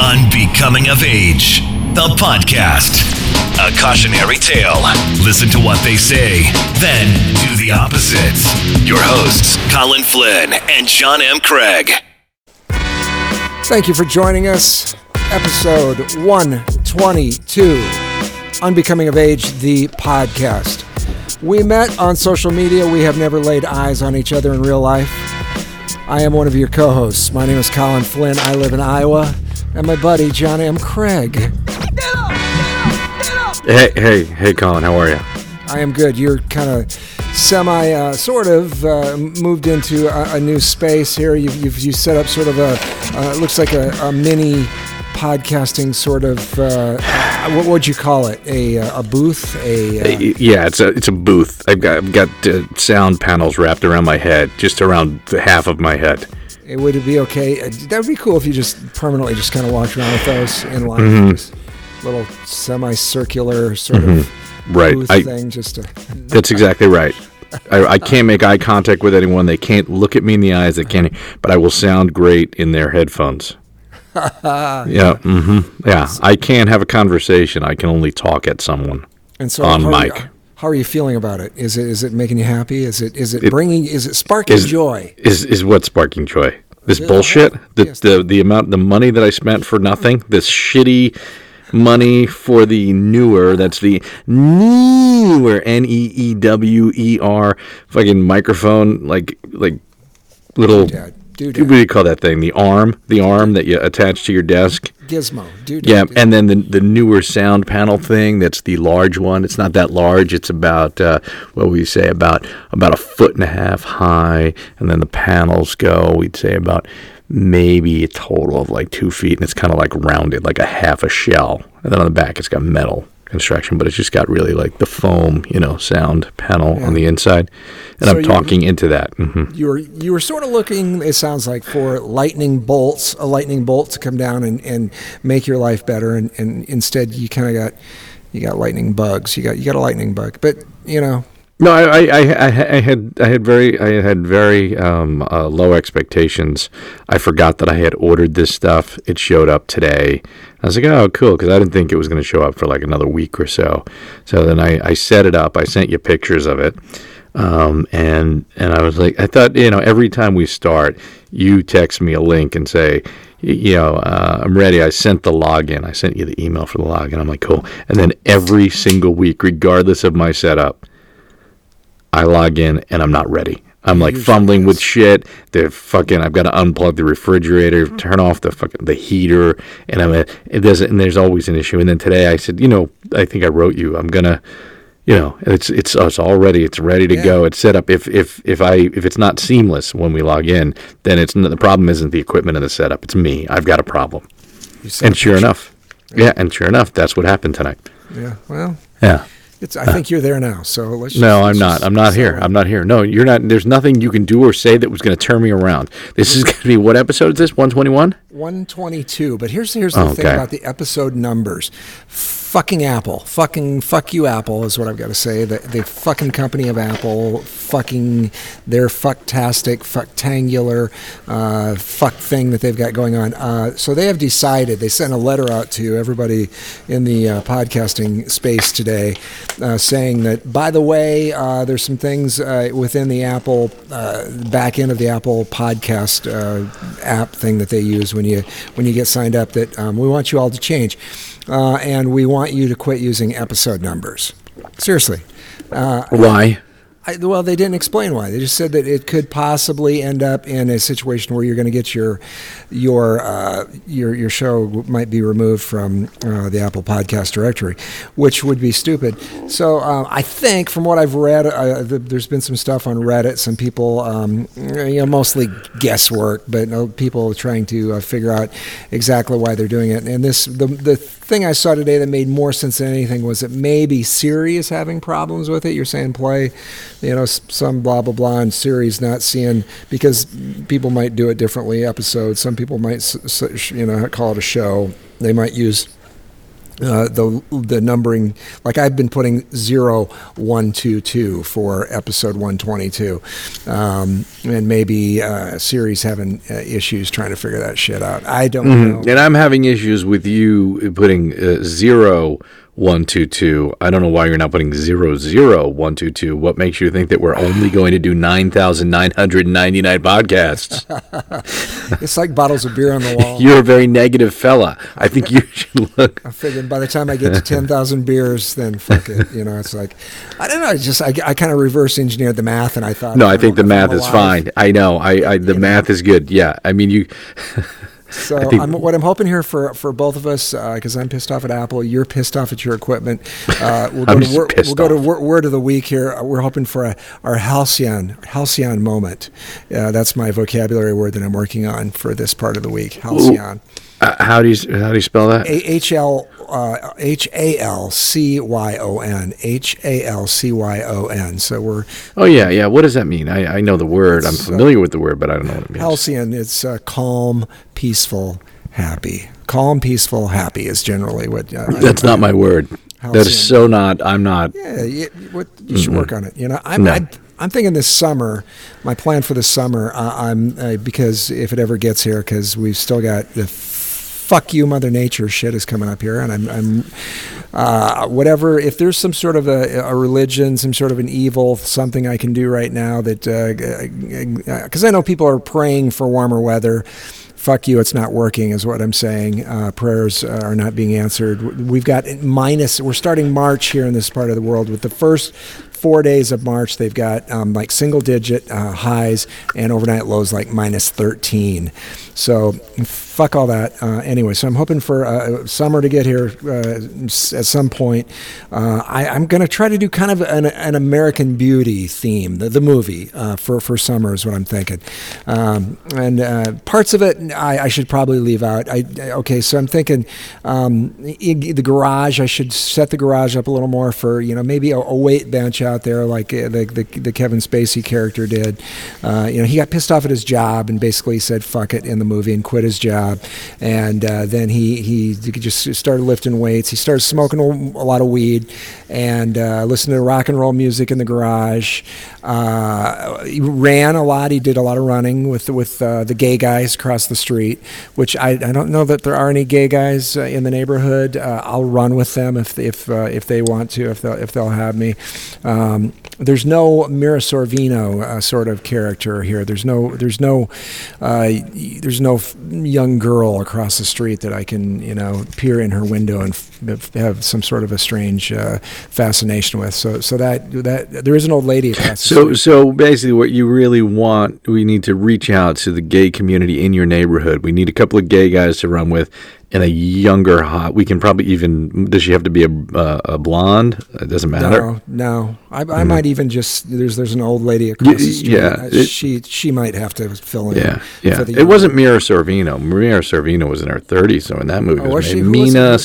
Unbecoming of Age, the podcast. A cautionary tale. Listen to what they say, then do the opposite. Your hosts, Colin Flynn and John M. Craig. Thank you for joining us. Episode 122 Unbecoming of Age, the podcast. We met on social media. We have never laid eyes on each other in real life. I am one of your co hosts. My name is Colin Flynn. I live in Iowa. And my buddy, John M. Craig. Hey, hey, hey, Colin, how are you? I am good. You're kind of semi, uh, sort of uh, moved into a, a, new space here. You've, you've you set up sort of a, uh, it looks like a, a, mini podcasting sort of, uh, what would you call it? A, a booth? A uh, yeah, it's a it's a booth. I've got I've got uh, sound panels wrapped around my head, just around the half of my head. It would it be okay? That would be cool if you just permanently just kind of walked around with those in line. Mm-hmm little semicircular sort mm-hmm. of right I, thing. Just to, that's exactly right. I, I, can't make eye contact with anyone. They can't look at me in the eyes. They can't. But I will sound great in their headphones. yeah. Mm-hmm. Yeah. I can't have a conversation. I can only talk at someone. And so on mic. How are you feeling about it? Is it is it making you happy? Is it is it, it bringing? Is it sparking is, joy? Is is what sparking joy? This bullshit. The, yes. the the amount the money that I spent for nothing. This shitty money for the Neewer. That's the Neewer N E E W E R fucking microphone, like like little. Doodad. Doodad. What do you call that thing? The arm, the arm that you attach to your desk. Gizmo. Doodad. Yeah, and then the the Neewer sound panel thing. That's the large one. It's not that large. It's about uh, what we say about about a foot and a half high, and then the panels go. We'd say about maybe a total of like two feet, and it's kind of like rounded, like a half a shell. And then on the back, it's got metal construction, but it's just got really like the foam, you know, sound panel yeah. on the inside. And so I'm talking into that. Mm-hmm. You were you were sort of looking. It sounds like for lightning bolts, a lightning bolt to come down and, and make your life better, and, and instead you kind of got you got lightning bugs. You got you got a lightning bug, but you know no, I, I, I, I, had I had very I had very um, uh, low expectations. I forgot that I had ordered this stuff. It showed up today. I was like, oh, cool, because I didn't think it was going to show up for like another week or so. So then I, I set it up. I sent you pictures of it, um, and and I was like, I thought, you know, every time we start, you text me a link and say, you know, uh, I'm ready. I sent the login. I sent you the email for the login. I'm like, cool. And then every single week, regardless of my setup I log in and I'm not ready. I'm like fumbling with shit. The fucking I've got to unplug the refrigerator, mm-hmm. turn off the fucking the heater, and I'm a, it doesn't. And there's always an issue. And then today I said, you know, I think I wrote you. I'm gonna, you know, it's it's it's all ready. It's ready to yeah. go. It's set up. If if if I if it's not seamless when we log in, then it's the problem isn't the equipment and the setup. It's me. I've got a problem. And sure enough, yeah. yeah, and sure enough, that's what happened tonight. Yeah. Well. Yeah. It's, I think you're there now. So let's. Just, no, let's I'm not. I'm not here. I'm not here. No, you're not. There's nothing you can do or say that was going to turn me around. This is going to be what episode is this? 121. 122. But here's here's the oh, thing about the episode numbers fucking Apple. Fucking fuck you, Apple, is what I've got to say. The, the fucking company of Apple, fucking their fucktastic, fucktangular, uh, fuck thing that they've got going on. Uh, so they have decided, they sent a letter out to everybody in the uh, podcasting space today uh, saying that, by the way, uh, there's some things uh, within the Apple back end of the Apple podcast app thing that they use when you when you get signed up that um, we want you all to change and we want you to quit using episode numbers. Seriously. Uh, Why? I, well, they didn't explain why. They just said that it could possibly end up in a situation where you're going to get your your uh, your your show might be removed from uh, the Apple Podcast directory, which would be stupid. So uh, I think, from what I've read, uh, there's been some stuff on Reddit. Some people, um, you know, mostly guesswork, but know, people trying to uh, figure out exactly why they're doing it. And this the the thing I saw today that made more sense than anything was that maybe Siri is having problems with it. You're saying play, you know, some blah blah blah, and Siri's not seeing because people might do it differently. Episodes. Some people might, you know, call it a show. They might use uh, the the numbering like I've been putting zero one two two for episode one twenty two, um, and maybe uh, Siri's having uh, issues trying to figure that shit out. I don't mm-hmm. know, and I'm having issues with you putting uh, zero one two two. I don't know why you're not putting zero zero one two two. What makes you think that we're only going to do nine thousand nine hundred ninety nine podcasts? it's like bottles of beer on the wall. You're a very negative fella. I think you should look. I figured by the time I get to ten thousand beers, then fuck it. You know, it's like I don't know. I just I, I kind of reverse engineered the math, and I thought. No, I think the math is fine. I know. I, I the you math know. is good. Yeah, I mean you. So I'm, what I'm hoping here for, for both of us, because uh, I'm pissed off at Apple, you're pissed off at your equipment. Uh, we'll go, to, wor- we'll go to wor- word of the week here. Uh, we're hoping for a, our halcyon halcyon moment. Uh, that's my vocabulary word that I'm working on for this part of the week. Halcyon. Uh, how do you how do you spell that? H L uh, H A L C Y O N H A L C Y O N. So we're. Oh yeah, yeah. What does that mean? I, I know the word. I'm familiar uh, with the word, but I don't know what it means. Halcyon. It's uh, calm, peaceful, happy. Calm, peaceful, happy is generally what. Uh, That's not my word. Halcyon. That is so not. I'm not. Yeah, you, what, you should mm work on it. You know, I'm. No. I, I'm thinking this summer. My plan for the summer, uh, I'm uh, because if it ever gets here, because we've still got the fuck you, Mother Nature shit is coming up here, and I'm, I'm uh, whatever. If there's some sort of a, a, religion, some sort of an evil, something I can do right now that, because uh, I know people are praying for warmer weather fuck you, it's not working, is what I'm saying. Uh, prayers are not being answered. We've got minus, we're starting March here in this part of the world with the first four days of March, they've got um, like single digit uh, highs and overnight lows like minus 13. So fuck all that. Uh, anyway, so I'm hoping for uh, summer to get here uh, at some point. Uh, I, am going to try to do kind of an, an American Beauty theme, the, the movie uh, for for summer is what I'm thinking. Um, and parts of it I, I, should probably leave out. I, okay, so I'm thinking um, the garage. I should set the garage up a little more for you know maybe a, a weight bench out there like the, the, the Kevin Spacey character did. you know, he got pissed off at his job and basically said fuck it in the movie and quit his job. And uh, then he, he just started lifting weights. He started smoking a lot of weed and uh, listening to rock and roll music in the garage. Uh, he ran a lot. He did a lot of running with with uh, the gay guys across the street, which I, I don't know that there are any gay guys uh, in the neighborhood. Uh, I'll run with them if if if they want to, if they'll if they'll have me. Um, there's no Mira Sorvino uh, sort of character here. There's no there's no uh, there's no young girl across the street that I can you know peer in her window and have some sort of a strange uh, fascination with. So so that that there is an old lady across. so so basically, what you really want, we need to reach out to the gay community in your neighborhood. We need a couple of gay guys to run with, and a younger hot. We can probably even. Does she have to be a, uh, a blonde? It doesn't matter. No, no. I, I mm. might even just. There's there's an old lady across the street. Yeah, uh, it, she she might have to fill in. Yeah, yeah. it wasn't Mira Sorvino. Mira Sorvino was in her 30s, so in that movie, oh, was, was Mena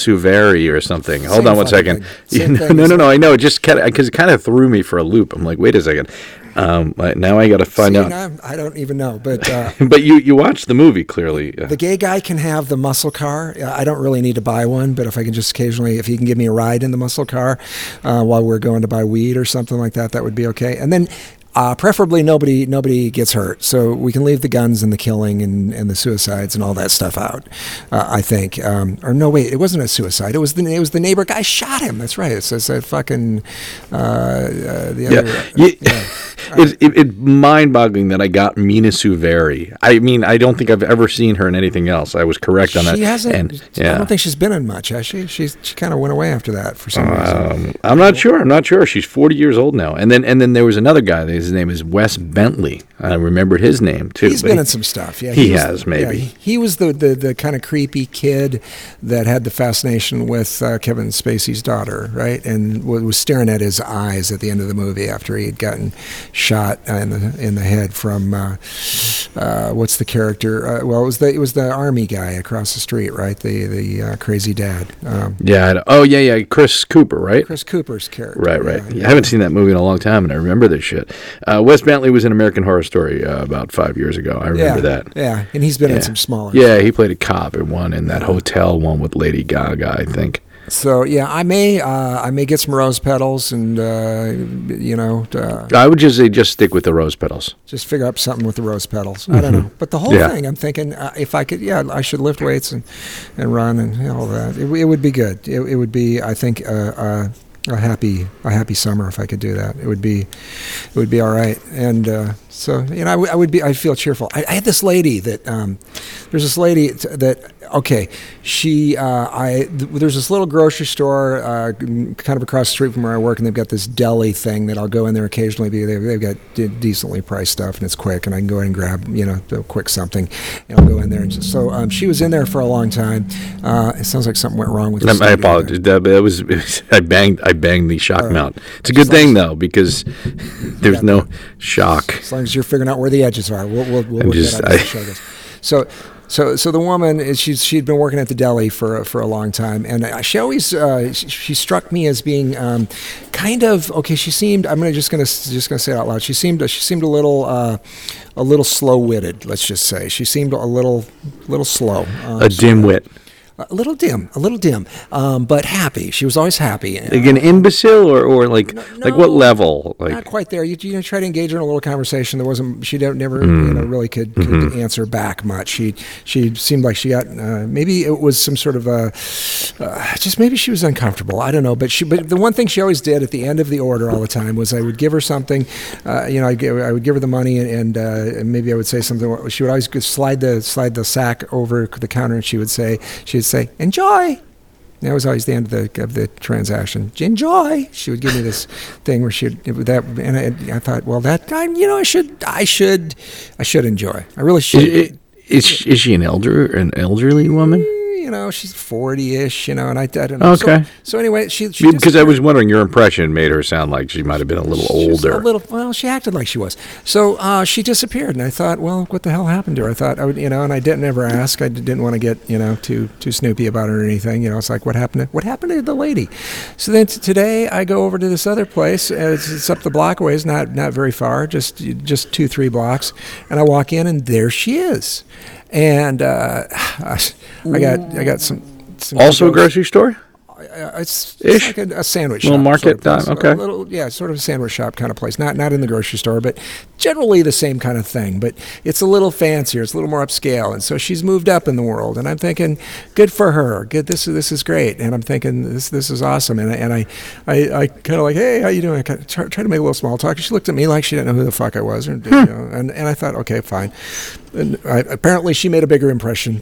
Or something. Hold on one second. no, no, no, no. I know. It just kind of because it kind of threw me for a loop. I'm like, wait a second. Um, now I got to find See, out. I don't even know, but uh, but you you watched the movie clearly. The gay guy can have the muscle car. I don't really need to buy one, but if I can just occasionally, if he can give me a ride in the muscle car uh, while we're going to buy weed or something like that, that would be okay. And then uh, preferably, nobody nobody gets hurt, so we can leave the guns and the killing and, and the suicides and all that stuff out. Uh, I think, um, or no, wait, it wasn't a suicide. It was the it was the neighbor guy shot him. That's right. It says that fucking uh, uh the other. Yeah. yeah. it's it, it mind-boggling that I got Mena Suvari. I mean, I don't think I've ever seen her in anything else. I was correct on she that. She hasn't. And, yeah. I don't think she's been in much, has she? She's she kind of went away after that for some um, reason. I'm not sure. I'm not sure. She's 40 years old now. And then and then there was another guy. His name is Wes Bentley. I remembered his name too. He's been he, in some stuff. Yeah, he, he was, has maybe. Yeah, he, he, was the, the the kind of creepy kid that had the fascination with uh, Kevin Spacey's daughter, right? And was staring at his eyes at the end of the movie after he had gotten shot in the in the head from uh, uh, what's the character? Uh, well, it was the it was the army guy across the street, right? The the uh, crazy dad. Um, yeah. Oh yeah, yeah. Chris Cooper, right? Chris Cooper's character. Right, right. Yeah, yeah. I haven't seen that movie in a long time, and I remember this shit. Uh, Wes Bentley was in American Horror Story uh, about five years ago. I remember yeah, that. Yeah, and he's been yeah. in some smaller. Yeah, he played a cop in one in that hotel one with Lady Gaga, I think. So yeah, I may uh, I may get some rose petals and uh, you know. Uh, I would just say just stick with the rose petals. Just figure out something with the rose petals. Mm-hmm. I don't mm-hmm. know, but the whole yeah. thing, I'm thinking uh, if I could, yeah, I should lift weights and and run and all that. It, it would be good. It, it, would be, I think, uh, uh, a happy a happy summer if I could do that. It would be it would be all right. And uh, so you know, I, w- I would be I feel cheerful. I, I had this lady that um, there's this lady that okay, she uh, I th- there's this little grocery store uh, kind of across the street from where I work, and they've got this deli thing that I'll go in there occasionally. Be they've, they've got d- decently priced stuff, and it's quick, and I can go in and grab you know a quick something, and I'll go in there. And just, so um, she was in there for a long time. Uh, it sounds like something went wrong with. I apologize. That, was, was I banged I banged the shock right. mount. It's a good thing though because there's no shock. As long as you're figuring out where the edges are, we'll we'll, we'll just, I, So so, so the woman, is she's she'd been working at the deli for for a long time, and she always uh, she struck me as being um, kind of okay. She seemed I'm gonna just gonna just gonna say it out loud. She seemed she seemed a little uh, a little slow witted. Let's just say she seemed a little little slow. Uh, a dim wit a little dim, a little dim, um, but happy. She was always happy. Like an imbecile, or, or like no, like what level? Like not quite there. You, you know, try to engage her in a little conversation. There wasn't. She never, mm. you know, really could, could mm-hmm. answer back much. She she seemed like she got uh, maybe it was some sort of a uh, just maybe she was uncomfortable. I don't know. But she but the one thing she always did at the end of the order all the time was I would give her something. Uh, you know, I give I would give her the money and, and, uh, and maybe I would say something. She would always slide the slide the sack over the counter and she would say she would say enjoy. That was always the end of the of the transaction. Enjoy. She would give me this thing where she would that, and I, I thought, well, that I, you know, I should, I should, I should enjoy. I really should. Is, is, is she an elder, an elderly woman? You know, she's 40 ish, you know, and I, I don't know. Okay. So, so anyway, she. she because I was wondering, your impression made her sound like she might have been a little older. A little, well, she acted like she was. So uh, she disappeared, and I thought, well, what the hell happened to her? I thought, I would, you know, and I didn't ever ask. I didn't want to get, you know, too too snoopy about her or anything. You know, it's like, what happened? To, what happened to the lady? So then t- today I go over to this other place. It's, it's up the block away. It's not not very far, just just two three blocks, and I walk in, and there she is and uh, I got I got some. some also a grocery store. Uh, it's, it's like a, a, sandwich little shop, market sort of okay. little, yeah sort of a sandwich shop kind of place. Not not in the grocery store but generally the same kind of thing but it's a little fancier it's a little more upscale and so she's moved up in the world and I'm thinking good for her good this is this is great and I'm thinking this this is awesome and I, and I I, I kind of like hey how you doing? I kind of try, try, to make a little small talk she looked at me like she didn't know who the fuck I was or, you know, and and I thought okay fine. And I, apparently she made a bigger impression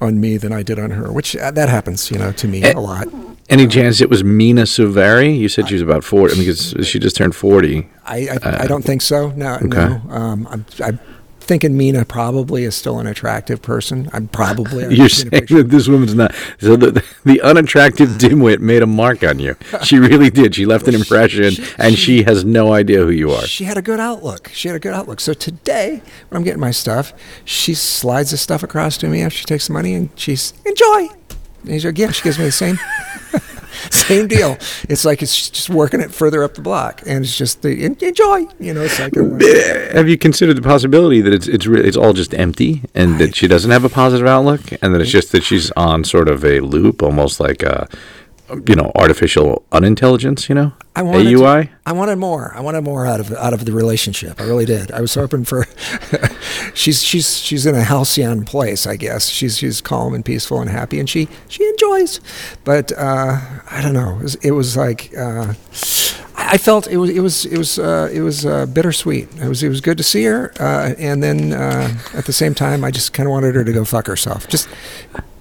on me than I did on her, which uh, that happens, you know, to me a lot. Any chance it was Mena Suvari? You said she was about forty. I mean, because she just turned forty. I I, uh, I don't think so. No, okay. no. Um, I'm, I'm thinking Mina probably is still an attractive person. I'm probably. You're saying that this woman's not. So the, the unattractive dimwit made a mark on you. She really did. She left an impression, she, and she, she, has no idea who you are. She had a good outlook. She had a good outlook. So today, when I'm getting my stuff, she slides the stuff across to me after she takes the money, and she's enjoy. And again, she gives me the same. Same deal. It's like it's just working it further up the block, and it's just the enjoy. You know, it's like. Oh have you considered the possibility that it's it's re- it's all just empty, and that she doesn't have a positive outlook, and that it's just that she's on sort of a loop, almost like a you know, artificial unintelligence, you know? I wanted AUI? To, I wanted more. I wanted more out of out of the relationship. I really did. I was hoping for she's she's she's in a halcyon place, I guess. She's she's calm and peaceful and happy and she she enjoys. But uh, I don't know. It was, it was like uh, I felt it was it was it was uh, it was uh, bittersweet. It was it was good to see her, uh, and then uh, at the same time, I just kind of wanted her to go fuck herself. Just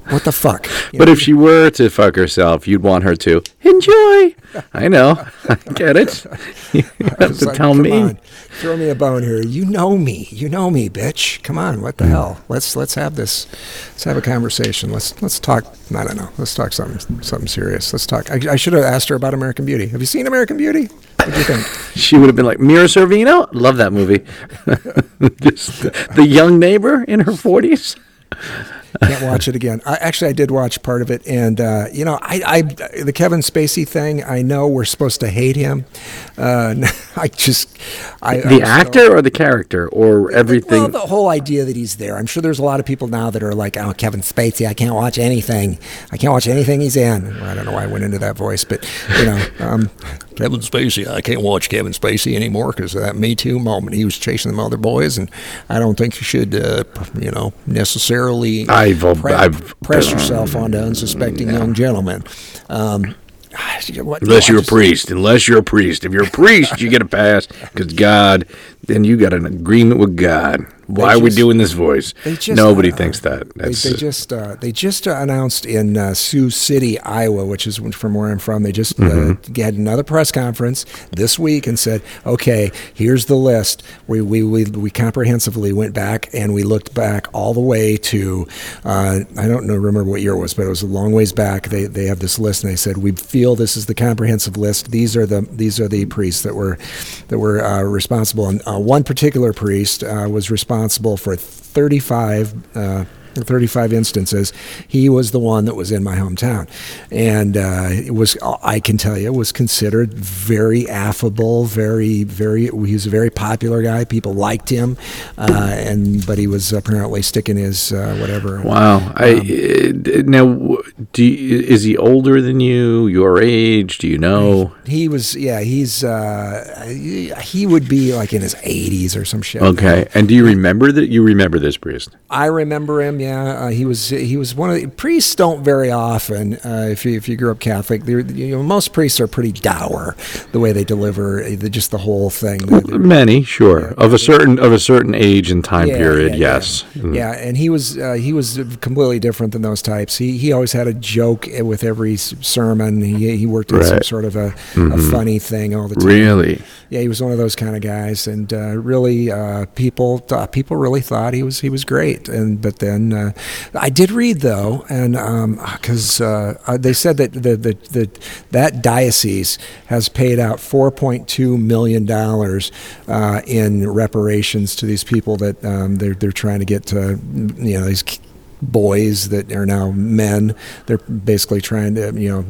what the fuck? You but know? if she were to fuck herself, you'd want her to enjoy. I know. I get it. You have to like, tell me. On, throw me a bone here. You know me. You know me, bitch. Come on. What the mm. hell? Let's let's have this. Let's have a conversation. Let's let's talk. I don't know. Let's talk something something serious. Let's talk. I, I should have asked her about American Beauty. Have you seen American Beauty? What do you think? she would have been like Mira Sorvino. Love that movie. Just the young neighbor in her forties. Can't watch it again. I, actually, I did watch part of it, and uh, you know, I, I, the Kevin Spacey thing. I know we're supposed to hate him. Uh, I just, I, the I actor or the character or everything. Well, the whole idea that he's there. I'm sure there's a lot of people now that are like, "Oh, Kevin Spacey, I can't watch anything. I can't watch anything he's in." I don't know why I went into that voice, but you know, um, Kevin Spacey. I can't watch Kevin Spacey anymore because of that Me Too moment. He was chasing the other boys, and I don't think you should, uh, you know, necessarily I've, pre- I've press yourself onto unsuspecting young gentlemen. Um, what, unless you're a priest. Unless you're a priest. If you're a priest, you get a pass because God, then you got an agreement with God. Why just, are we doing this voice? Just, Nobody uh, thinks that. They, they, just uh, they just uh, announced in uh, Sioux City, Iowa, which is from where I'm from. They just uh, mm-hmm. had another press conference this week and said, "Okay, here's the list." We we we, we comprehensively went back and we looked back all the way to uh, I don't know remember what year it was, but it was a long ways back. They they have this list and they said we feel this is the comprehensive list. These are the these are the priests that were that were responsible. And one particular priest was responsible responsible for 35 uh, 35 instances, he was the one that was in my hometown, and uh, it was I can tell you was considered very affable, very very. He was a very popular guy. People liked him, uh, and but he was apparently sticking his uh, whatever. Wow. Um, I uh, now do you, is he older than you? Your age? Do you know? He, was yeah. He's uh, he would be like in his 80s or some shit. Okay. And do you remember that? You remember this priest? I remember him. Yeah yeah, uh, he was he was one of the priests. Don't very often, uh, if you if you grew up Catholic, you know, most priests are pretty dour the way they deliver uh, the, just the whole thing. Many, sure, yeah, of a certain of a certain age and time yeah, period, yeah, yes. Mm. Yeah, and he was uh, he was completely different than those types. He he always had a joke with every sermon. He he worked in right. some sort of a, mm-hmm. a, funny thing all the time. Really? Yeah, he was one of those kind of guys, and uh, really uh, people people really thought he was he was great. And but then uh, I did read though, and because um, uh, uh, they said that the, the, the, that diocese has paid out 4.2 million dollars uh, in reparations to these people that um, they're they're trying to get to you know these boys that are now men. They're basically trying to you know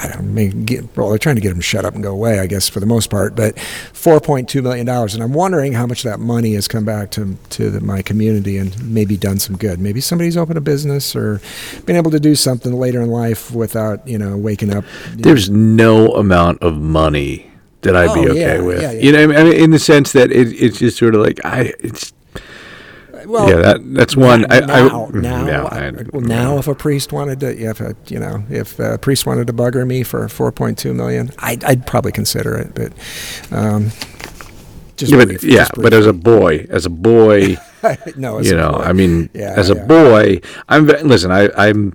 I don't mean, get, well, they're trying to get them shut up and go away, I guess, for the most part. But $4.2 million. And I'm wondering how much that money has come back to, to the, my community and maybe done some good. Maybe somebody's opened a business or been able to do something later in life without, you know, waking up. There's know. no amount of money that I'd oh, be okay yeah, with. Yeah, yeah. You know, I mean, in the sense that it, it's just sort of like, I, it's, well, yeah, that, that's one. Now, I, I, now, yeah, I, well, now, if a priest wanted to, if a, you know, if a priest wanted to bugger me for 4.2 million, I'd, I'd probably consider it. But, um, just yeah, brief, but, yeah, but as a boy, as a boy, no, you know, boy. I mean, yeah, as a boy, I'm listen. I, I'm.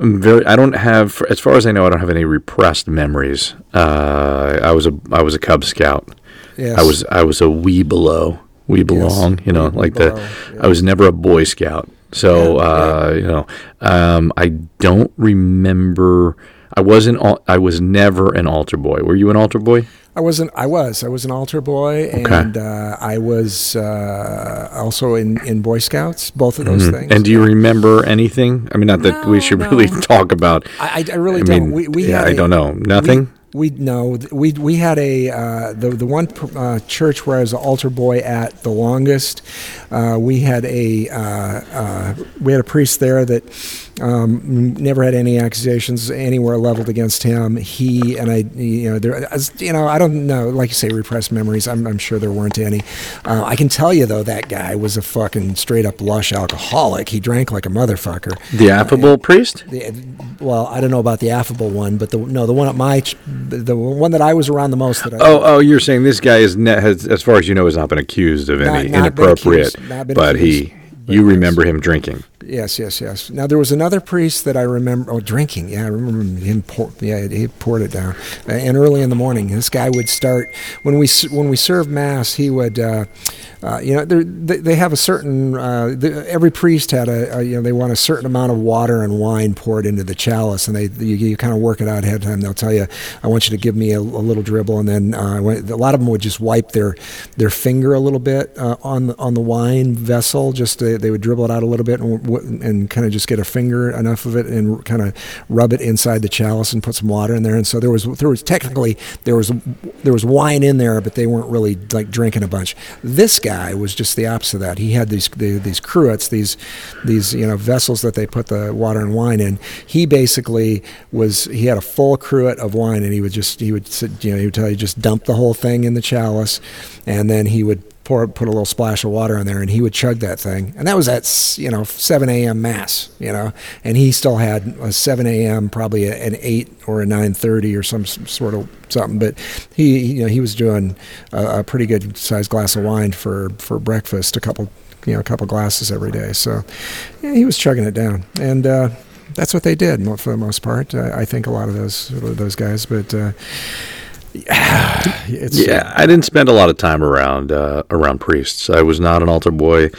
I'm very. I don't have, as far as I know, I don't have any repressed memories. Uh, I was a. I was a Cub Scout. Yes. I was. I was a wee below we belong. Yes, you know, like belong, the. Yeah. I was never a Boy Scout, so yeah, uh, yeah. you know, um, I don't remember. I wasn't. I was never an altar boy. Were you an altar boy? I wasn't. I was. I was an altar boy, and uh, I was uh, also in, in Boy Scouts. Both of those mm-hmm. things. And do you remember anything? I mean, not that no, we should no. really talk about. I, I really I don't. Mean, we, we yeah, I don't know. Nothing. We no, we we had a uh, the the one uh, church where I was an altar boy at the longest. Uh, we had a uh, uh, we had a priest there that um, never had any accusations anywhere leveled against him. He and I, you know, there, you know, I don't know, like you say, repressed memories. I'm, I'm sure there weren't any. Uh, I can tell you though, that guy was a fucking straight up lush alcoholic. He drank like a motherfucker. The affable uh, priest? The, well, I don't know about the affable one, but the no, the one at my, the one that I was around the most. That I, oh, oh, you're saying this guy is, ne- has, as far as you know, has not been accused of any not, not inappropriate, accused, but accused. he you remember him drinking. Yes, yes, yes. Now there was another priest that I remember. Oh, drinking. Yeah, I remember him. Pour, yeah, he poured it down. Uh, and early in the morning, this guy would start when we when we served mass. He would, uh, uh, you know, they they have a certain. Uh, the, every priest had a, a, you know they want a certain amount of water and wine poured into the chalice, and they you, you kind of work it out ahead of time. They'll tell you, I want you to give me a, a little dribble, and then uh, a lot of them would just wipe their their finger a little bit on the, on the wine vessel, just to, they would dribble it out a little bit and and kind of just get a finger enough of it and kind of rub it inside the chalice and put some water in there. And so there was there was technically there was there was wine in there, but they weren't really like drinking a bunch. This guy was just the opposite of that. He had these these cruets, these these you know vessels that they put the water and wine in. He basically was he had a full cruet of wine, and he would just he would sit, you know he would tell you just dump the whole thing in the chalice, and then he would pour put a little splash of water in there, and he would chug that thing. And that was at you know 7 a.m. mass, you know, and he still had a 7 a.m. probably an 8 or a 9:30 or some, some, sort of something. But he you know he was doing a, a pretty good sized glass of wine for for breakfast, a couple you know a couple glasses every day. So yeah, he was chugging it down, and. Uh, that's what they did for the most part. I think a lot of those those guys, but uh, yeah, I didn't spend a lot of time around uh, around priests. I was not an altar boy.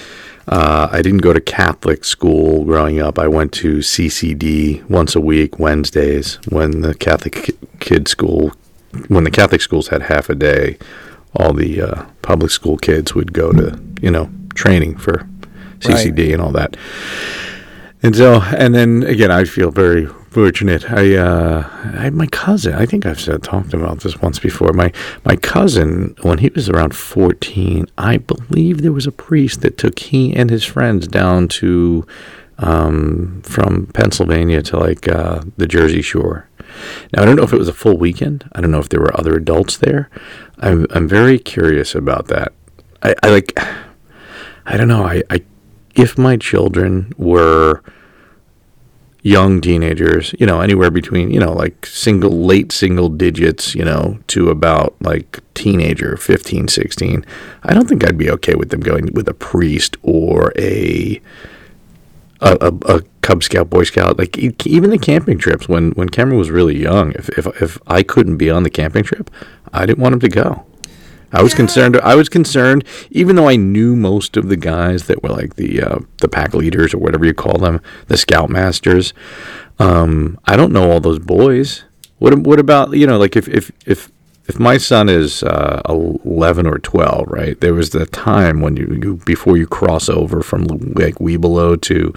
Uh, I didn't go to Catholic school growing up. I went to CCD once a week, Wednesdays, when the Catholic kid school, when the Catholic schools had half a day. All the uh, public school kids would go to, you know, training for CCD right. and all that. And so, and then again, I feel very fortunate. I, uh, I my cousin. I think I've said talked about this once before. My my cousin, when he was around fourteen, I believe there was a priest that took he and his friends down to um, from Pennsylvania to like uh, the Jersey Shore. Now I don't know if it was a full weekend. I don't know if there were other adults there. I'm I'm very curious about that. I, I like. I don't know. I, I if my children were young teenagers, you know, anywhere between, you know, like single, late single digits, you know, to about like teenager, 15, 16, I don't think I'd be okay with them going with a priest or a, a, a, a Cub Scout, Boy Scout, like even the camping trips when, when Cameron was really young, if, if, if I couldn't be on the camping trip, I didn't want him to go. I was concerned. I was concerned, even though I knew most of the guys that were like the uh, the pack leaders or whatever you call them, the scout masters. Um, I don't know all those boys. What what about you know like if if if if my son is uh, 11 or 12, right? There was the time when you, you before you cross over from like Webelo to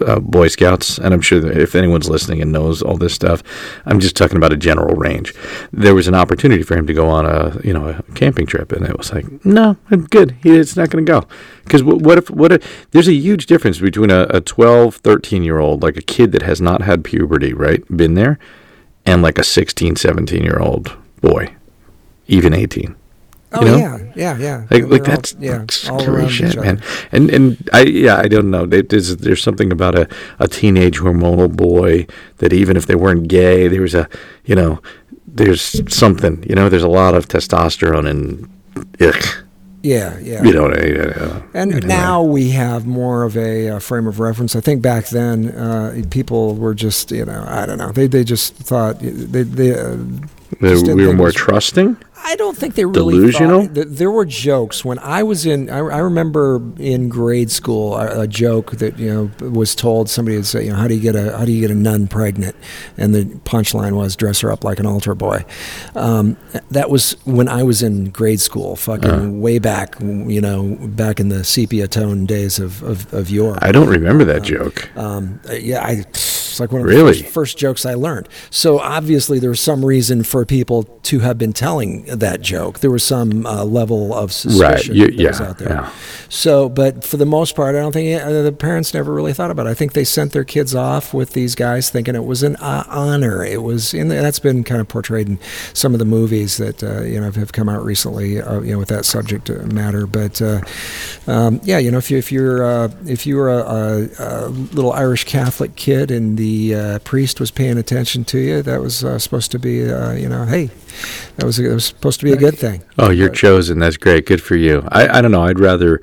uh, Boy Scouts, and I'm sure that if anyone's listening and knows all this stuff, I'm just talking about a general range. There was an opportunity for him to go on a you know a camping trip, and it was like, no, I'm good. He's not going to go because what if what if there's a huge difference between a, a 12, 13 year old, like a kid that has not had puberty, right, been there, and like a 16, 17 year old boy, even 18. Oh you know? yeah, yeah, yeah. Like, like that's all, yeah, scary shit, man. And and I yeah, I don't know. There's there's something about a, a teenage hormonal boy that even if they weren't gay, there was a you know, there's something. You know, there's a lot of testosterone and ugh. Yeah, yeah. You know, uh, and anyway. now we have more of a, a, frame of reference. I think back then, uh, people were just, you know, I don't know. They they just thought they they. Uh, we were more trusting. I don't think they really delusional. Thought, there were jokes when I was in. I, I remember in grade school a, a, joke that you know was told. Somebody would say, you know, how do you get a how do you get a nun pregnant? And the punchline was dress her up like an altar boy. Um, that was when I was in grade school, fucking uh. way back. You know, back in the sepia tone days of of, of yore. I don't remember that um, joke. Um, yeah, I. It's like one of really? the first, first jokes I learned. So obviously there was some reason for people to have been telling that joke. There was some uh, level of suspicion right. you, that yeah, was out there. Yeah. So, but for the most part, I don't think uh, the parents never really thought about it. I think they sent their kids off with these guys thinking it was an uh, honor. It was, and that's been kind of portrayed in some of the movies that uh, you know have come out recently, uh, you know, with that subject matter. But uh, um, yeah, you know, if you if you're if you were a, a, a, little Irish Catholic kid and the priest was paying attention to you, that was supposed to be, you know, hey, that was, that was supposed to be a good thing. Oh, you're but, chosen. That's great. Good for you. I, I don't know. I'd rather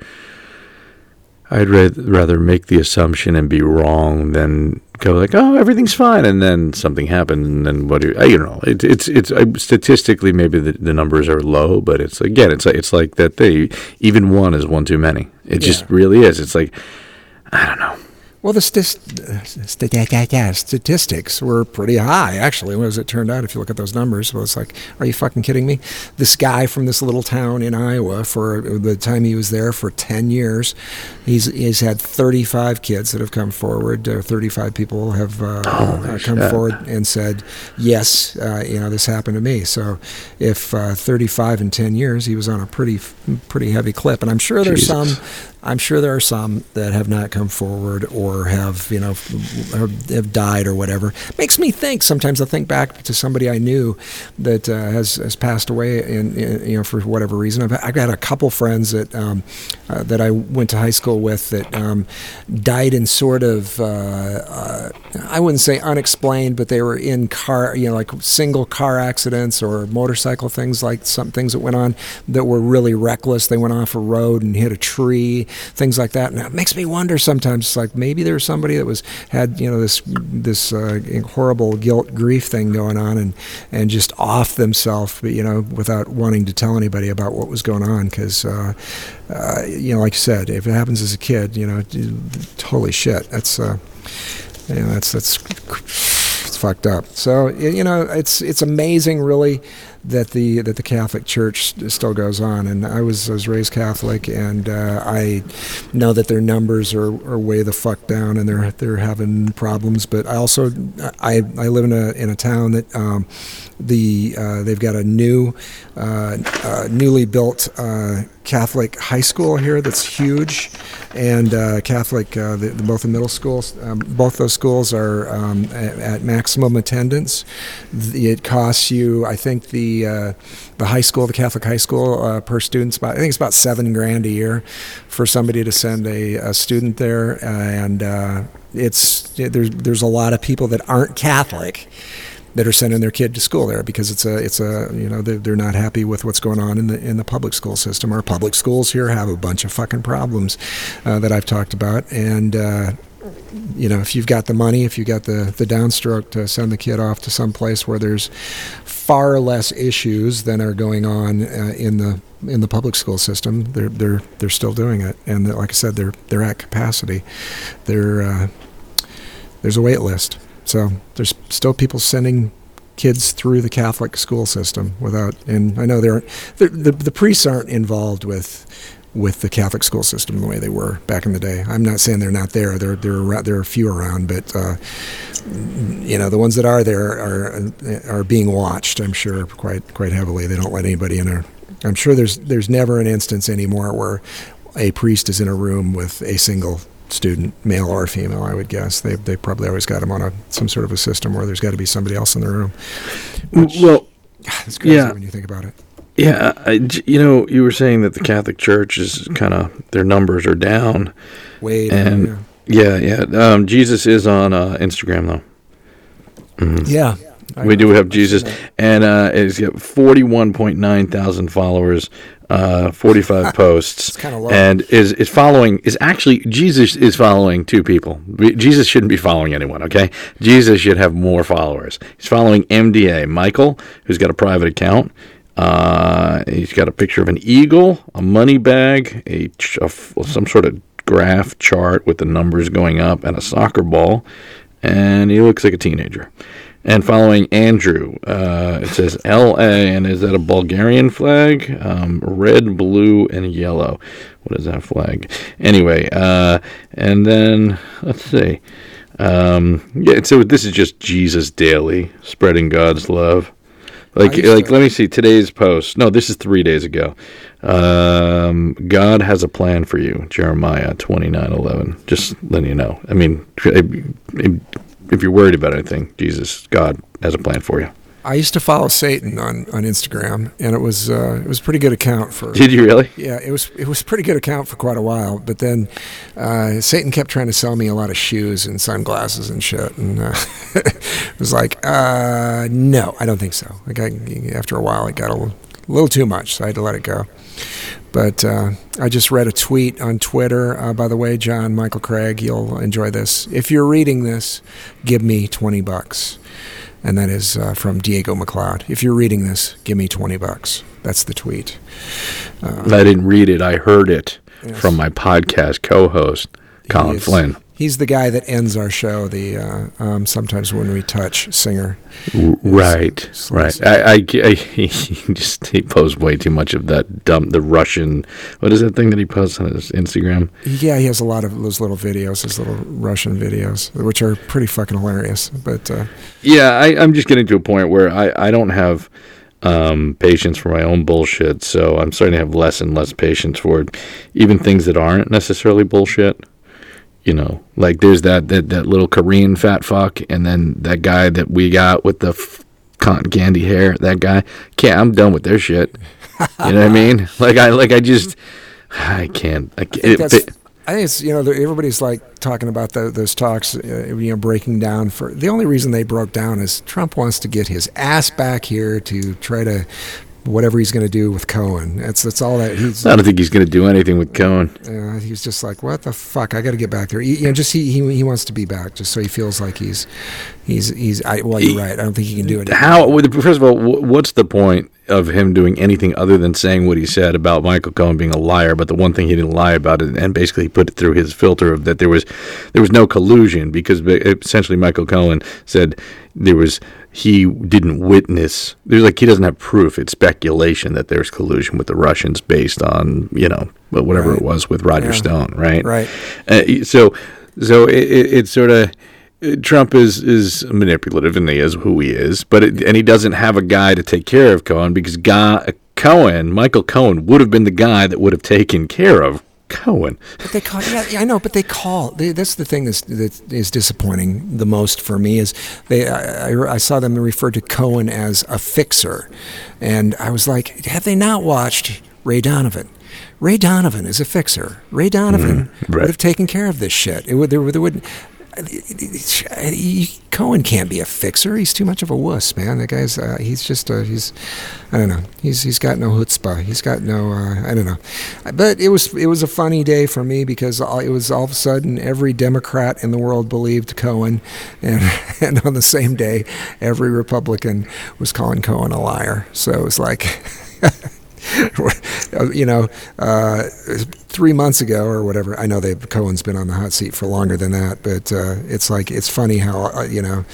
I'd rather make the assumption and be wrong than go like, oh, everything's fine, and then something happened, and then what do you, you know? It, it's it's uh, statistically maybe the, the numbers are low, but it's again, it's like it's like that. They even one is one too many. It yeah. just really is. It's like I don't know. Well, the st- statistics were pretty high, actually, as it turned out. If you look at those numbers, well, it's like, are you fucking kidding me? This guy from this little town in Iowa, for the time he was there for 10 years, he's, he's had 35 kids that have come forward. Uh, 35 people have uh, uh, come shit. forward and said, yes, uh, you know, this happened to me. So if uh, 35 in 10 years, he was on a pretty, pretty heavy clip. And I'm sure there's Jesus. some I'm sure there are some that have not come forward or have, you know, have died or whatever. Makes me think. Sometimes I think back to somebody I knew that uh, has has passed away, in, you know, for whatever reason. I've, I've got a couple friends that um, uh, that I went to high school with that um, died in sort of, uh, uh I wouldn't say unexplained, but they were in car, you know, like single car accidents or motorcycle things, like some things that went on that were really reckless. They went off a road and hit a tree things like that. And it makes me wonder sometimes, It's like maybe there's somebody that was had you know this this uh, horrible guilt grief thing going on, and and just off themselves, but you know, without wanting to tell anybody about what was going on, because. Uh, uh, you know, like you said, if it happens as a kid, you know, holy shit, that's, uh, you know, that's that's it's fucked up. So you know, it's it's amazing, really, that the that the Catholic Church still goes on. And I was I was raised Catholic, and uh, I know that their numbers are, are way the fuck down, and they're they're having problems. But I also I I live in a in a town that. Um, the uh, they've got a new, uh, uh, newly built uh, Catholic high school here that's huge, and uh, Catholic uh, the, the, both the middle schools. Um, both those schools are um, at, at, maximum attendance. It costs you, I think the the high school, the Catholic high school per student, about I think it's about seven grand a year for somebody to send a, a student there, and it's there's there's a lot of people that aren't Catholic that are sending their kid to school there because it's a it's a you know they're, they're not happy with what's going on in the in the public school system. Our public schools here have a bunch of fucking problems uh, that I've talked about, and uh, you know if you've got the money, if you've got the the downstroke to send the kid off to some place where there's far less issues than are going on uh, in the in the public school system, they're they're they're still doing it, and like I said, they're they're at capacity. They're uh, there's a wait list. So there's still people sending kids through the Catholic school system without, and I know they aren't, the, the, priests aren't involved with with the Catholic school system the way they were back in the day. I'm not saying they're not there. There, there, there are a few around, but uh, you know the ones that are there are are being watched. I'm sure quite quite heavily. They don't let anybody in there. I'm sure there's there's never an instance anymore where a priest is in a room with a single student, male or female, I would guess. They they probably always got them on a some sort of a system where there's got to be somebody else in the room. Which, well, it's crazy yeah. when you think about it. Yeah, I, you know, you were saying that the Catholic Church is kind of their numbers are down. Way down. And yeah, yeah. yeah. Um, Jesus is on uh, Instagram though. Mm-hmm. Yeah. We do have Jesus, and uh, it's got forty-one point nine thousand followers uh, 45 posts and is is following is actually Jesus is following two people. Jesus shouldn't be following anyone, okay? Jesus should have more followers. He's following MDA Michael, who's got a private account. Uh, he's got a picture of an eagle, a money bag, a, a some sort of graph chart with the numbers going up, and a soccer ball. And he looks like a teenager and following Andrew. Uh, it says LA, and is that a Bulgarian flag? Um, red, blue, and yellow. What is that flag? Anyway, uh, and then let's see. Um, yeah, so this is just Jesus daily, spreading God's love. Like, like, let me see today's post. No, this is three days ago. Um, God has a plan for you, Jeremiah twenty nine eleven. Just letting you know. I mean, it, it, if you're worried about anything, Jesus, God has a plan for you. I used to follow Satan on, on Instagram, and it was uh, it was a pretty good account for. Did you really? Yeah, it was it was a pretty good account for quite a while. But then uh, Satan kept trying to sell me a lot of shoes and sunglasses and shit, and uh, it was like, uh, no, I don't think so. Like I, after a while, it got a little, a little too much, so I had to let it go. But uh, I just read a tweet on Twitter. Uh, by the way, John Michael Craig, you'll enjoy this. If you're reading this, give me 20 bucks. And that is uh, from Diego McLeod. If you're reading this, give me 20 bucks. That's the tweet. Uh, I didn't read it. I heard it yes. from my podcast co host, Colin Flynn. He's the guy that ends our show. The uh, um, sometimes when we touch singer. Right, right. I, I, I, he just he posts way too much of that dumb the Russian. What is that thing that he posts on his Instagram? Yeah, he has a lot of those little videos, his little Russian videos, which are pretty fucking hilarious. But uh, yeah, I, I'm just getting to a point where I, I don't have um, patience for my own bullshit. So I'm starting to have less and less patience for even things that aren't necessarily bullshit. You know, like there's that that, that little Korean fat fuck, and then that guy that we got with the f- cotton candy hair. That guy, can't. I'm done with their shit. You know what I mean? Like I like I just I can't. I, can't, I think, it, I think it's you know everybody's like talking about the, those talks, uh, you know, breaking down. For the only reason they broke down is Trump wants to get his ass back here to try to whatever he's going to do with Cohen. That's that's all that he's. I don't think he's going to do anything with Cohen. Uh, he's just like, what the fuck? I got to get back there. He, you know, just he, he he wants to be back, just so he feels like he's he's he's. I, well, you're right. I don't think he can do it. How? First of all, what's the point of him doing anything other than saying what he said about Michael Cohen being a liar? But the one thing he didn't lie about it, and basically put it through his filter of that there was there was no collusion because essentially Michael Cohen said there was he didn't witness. There's like he doesn't have proof. It's speculation that there's collusion with the Russians based on you know whatever right. it was with Roger yeah. Stone, right? Right. Uh, so so it, it, it's sort of. Trump is is manipulative and he is who he is, but it, and he doesn't have a guy to take care of Cohen because guy, Cohen, Michael Cohen, would have been the guy that would have taken care of Cohen. But they call, yeah, yeah, I know, but they call. They, that's the thing that's, that is disappointing the most for me is they. I, I, I, saw them refer to Cohen as a fixer, and I was like, have they not watched Ray Donovan? Ray Donovan is a fixer. Ray Donovan mm, right. would have taken care of this shit. It would there, there would Cohen can't be a fixer. He's too much of a wuss, man. That guy's uh, he's just uh, he's I don't know. He's he's got no chutzpah. He's got no uh, I don't know. But it was it was a funny day for me because it was all of a sudden every Democrat in the world believed Cohen, and and on the same day every Republican was calling Cohen a liar. So it was like. you know, uh, three months ago or whatever. I know they Cohen's been on the hot seat for longer than that, but uh, it's like it's funny how uh, you know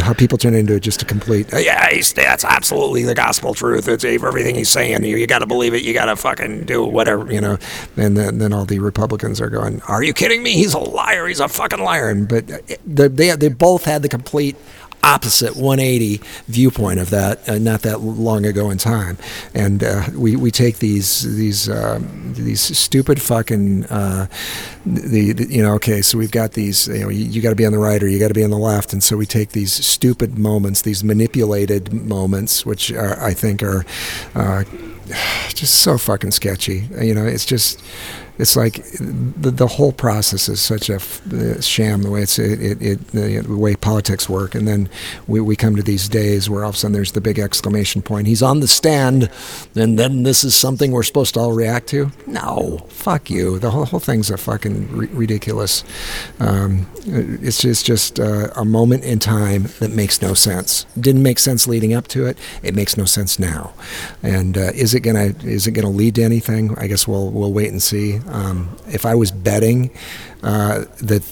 how people turn into just a complete. Uh, yeah, that's absolutely the gospel truth. It's everything he's saying. You, you got to believe it. You got to fucking do whatever you know. And then, then all the Republicans are going, "Are you kidding me? He's a liar. He's a fucking liar." And but uh, they they both had the complete opposite 180 viewpoint of that uh, not that long ago in time. And uh, we, we take these these uh, these stupid fucking uh, the, the, you know okay so we've got these you know you, you got to be on the right or you got to be on the left. And so we take these stupid moments these manipulated moments which are, I think are uh, just so fucking sketchy. You know it's just it's like the, the whole process is such a f- sham the way it's it, it, it the, the, way politics work. And then we, we come to these days where all of a sudden there's the big exclamation point he's on the stand and then this is something we're supposed to all react to? No. Fuck you. The whole, whole thing's a fucking r- ridiculous um, it's just, just uh, a moment in time that makes no sense. Didn't make sense leading up to it. It makes no sense now. And uh, is it gonna is it gonna lead to anything? I guess we'll we'll wait and see. Um, if I was betting uh, that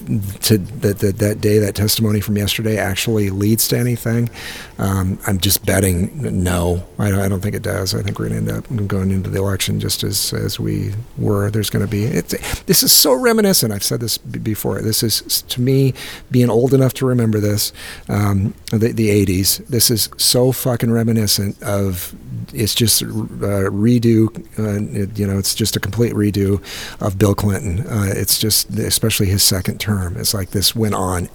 to that, that that day that testimony from yesterday actually leads to anything, um, I'm just betting no. I don't, I don't think it does. I think we're going to end up going into the election just as as we were. There's going to be it's, this is so reminiscent. I've said this before. This is to me being old enough to remember this um, the the 80s. This is so fucking reminiscent of it's just uh, redo. Uh, it, you know, it's just a complete redo of Bill Clinton. Uh, it's just, especially his second term. It's like this went on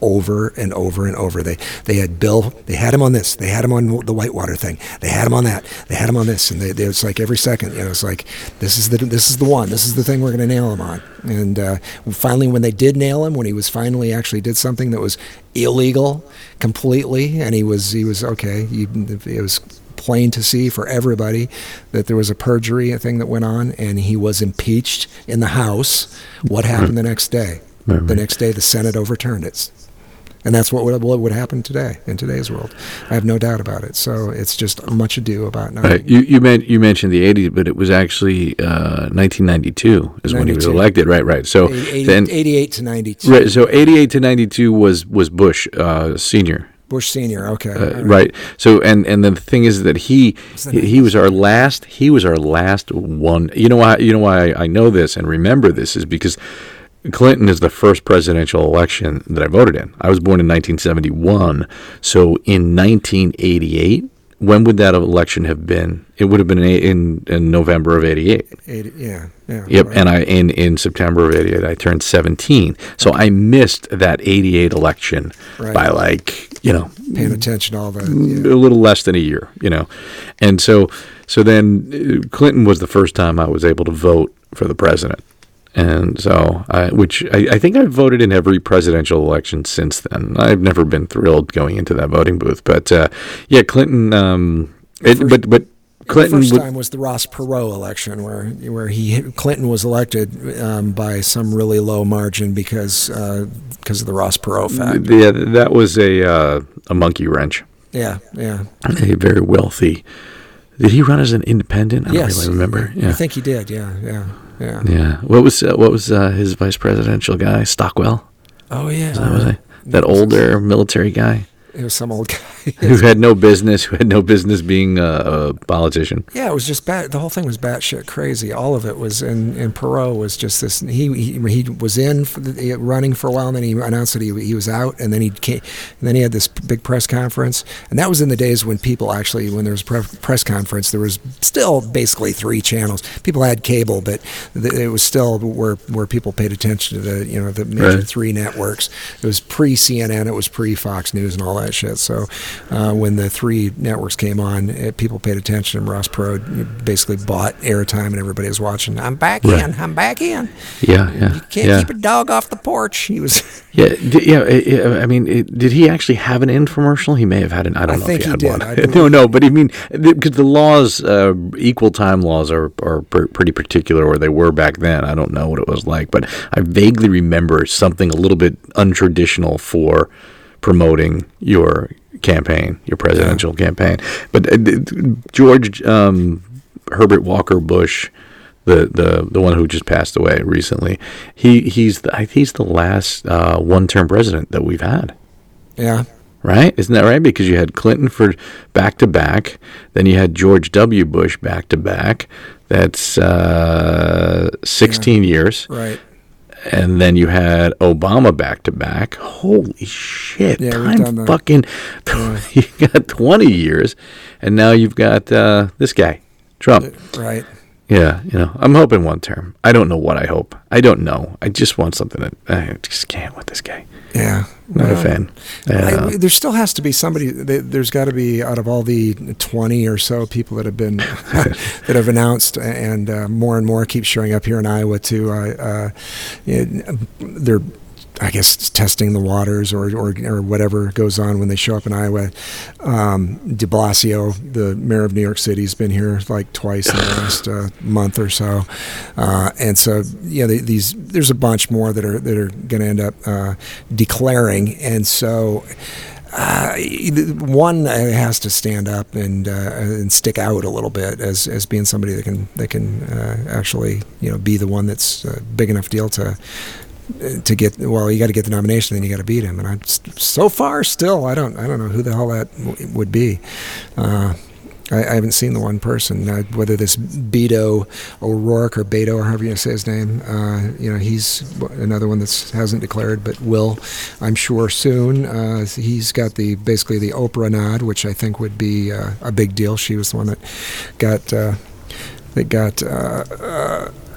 over and over and over. They they had Bill, they had him on this, they had him on the Whitewater thing, they had him on that, they had him on this, and they, they it's like every second, you know, it's like this is the this is the one, this is the thing we're going to nail him on. And uh, finally, when they did nail him, when he was finally actually did something that was illegal completely, and he was he was okay, it was plain to see for everybody that there was a perjury thing that went on, and he was impeached in the House. What happened the next day? The next day, the Senate overturned it. and that's what would, what would happen today in today's world. I have no doubt about it. So it's just much ado about nothing. Right. You you, meant, you mentioned the 80s, but it was actually uh, 1992 is 92. when he was elected. Right, right. So 80, then 88 to 92. Right. So 88 to 92 was was Bush uh, senior. Bush Senior. Okay. Uh, right. So and and the thing is that he he was our last he was our last one. You know why you know why I know this and remember this is because Clinton is the first presidential election that I voted in. I was born in 1971. So in 1988, when would that election have been? It would have been in in, November of '88. yeah, yeah. Yep, right. and I in in September of '88 I turned 17, so I missed that '88 election right. by like you know paying attention all that yeah. a little less than a year, you know, and so so then uh, Clinton was the first time I was able to vote for the president and so I, which I, I, think I've voted in every presidential election since then. I've never been thrilled going into that voting booth, but uh, yeah, Clinton. Um, it, first, but but Clinton. The first time was the Ross Perot election, where where he Clinton was elected um, by some really low margin because uh, because of the Ross Perot fact. Yeah, that was a uh, a monkey wrench. Yeah, yeah. A very wealthy. Did he run as an independent? I yes, don't really remember. Yeah. I think he did. Yeah, yeah. Yeah. Yeah. What was uh, what was uh, his vice presidential guy? Stockdale. Oh yeah. That, was that older military guy. It was some old guy who had no business, who had no business being a, a, politician. Yeah, it was just bad. The whole thing was batshit crazy. All of it was, and, and Perot was just this. He he, he was in for the, running for a while, and then he announced that he, he was out, and then he came, and then he had this big press conference, and that was in the days when people actually, when there was a press conference, there was still basically three channels. People had cable, but it was still where where people paid attention to the you know the major right. three networks. It was pre CNN, it was pre Fox News, and all that shit. So uh, when the three networks came on, it, uh, people paid attention. And Ross Perot basically bought airtime, and everybody was watching. I'm back right. in. I'm back in. Yeah, yeah. You can't yeah. keep a dog off the porch. He was. yeah, yeah. I mean, did he actually have an infomercial? He may have had an. I don't I know if he had he one. no, no. But I mean, because the laws, uh, equal time laws, are are pretty particular, or they were back then. I don't know what it was like, but I vaguely remember something a little bit untraditional for promoting your campaign, your presidential yeah. campaign. But uh, George um, Herbert Walker Bush, the, the the one who just passed away recently, he he's the, he's the last uh, one term president that we've had. Yeah. Right? Isn't that right? Because you had Clinton for back to back, then you had George W. Bush back to back. That's uh, 16 yeah. years. Right and then you had Obama back to back. Holy shit! Yeah, time fucking. Yeah. you got twenty years, and now you've got uh, this guy, Trump. Right. Yeah, you know, I'm hoping one term. I don't know what I hope. I don't know. I just want something that I just can't with this guy. Yeah, not a fan. I, there still has to be somebody. There's got to be out of all the 20 or so people that have been that have announced, and uh, more and more keep showing up here in Iowa too. Uh, uh, they're I guess testing the waters or, or, or whatever goes on when they show up in Iowa. Um, De Blasio, the mayor of New York City, has been here like twice in the last uh, month or so, uh, and so yeah, they, these there's a bunch more that are that are going to end up uh, declaring, and so. Uh, one has to stand up and uh, and stick out a little bit as, as being somebody that can that can uh, actually you know be the one that's a big enough deal to to get well you got to get the nomination then you got to beat him. And I'm so far still I don't I don't know who the hell that w- would be. Uh, I, I, haven't seen the one person. Uh, whether this Beto O'Rourke or Beto or however you say his name uh, you know he's another one that hasn't declared but will I'm sure soon. Uh, he's got the basically the Oprah nod which I think would be uh, a big deal. She was the one that got that got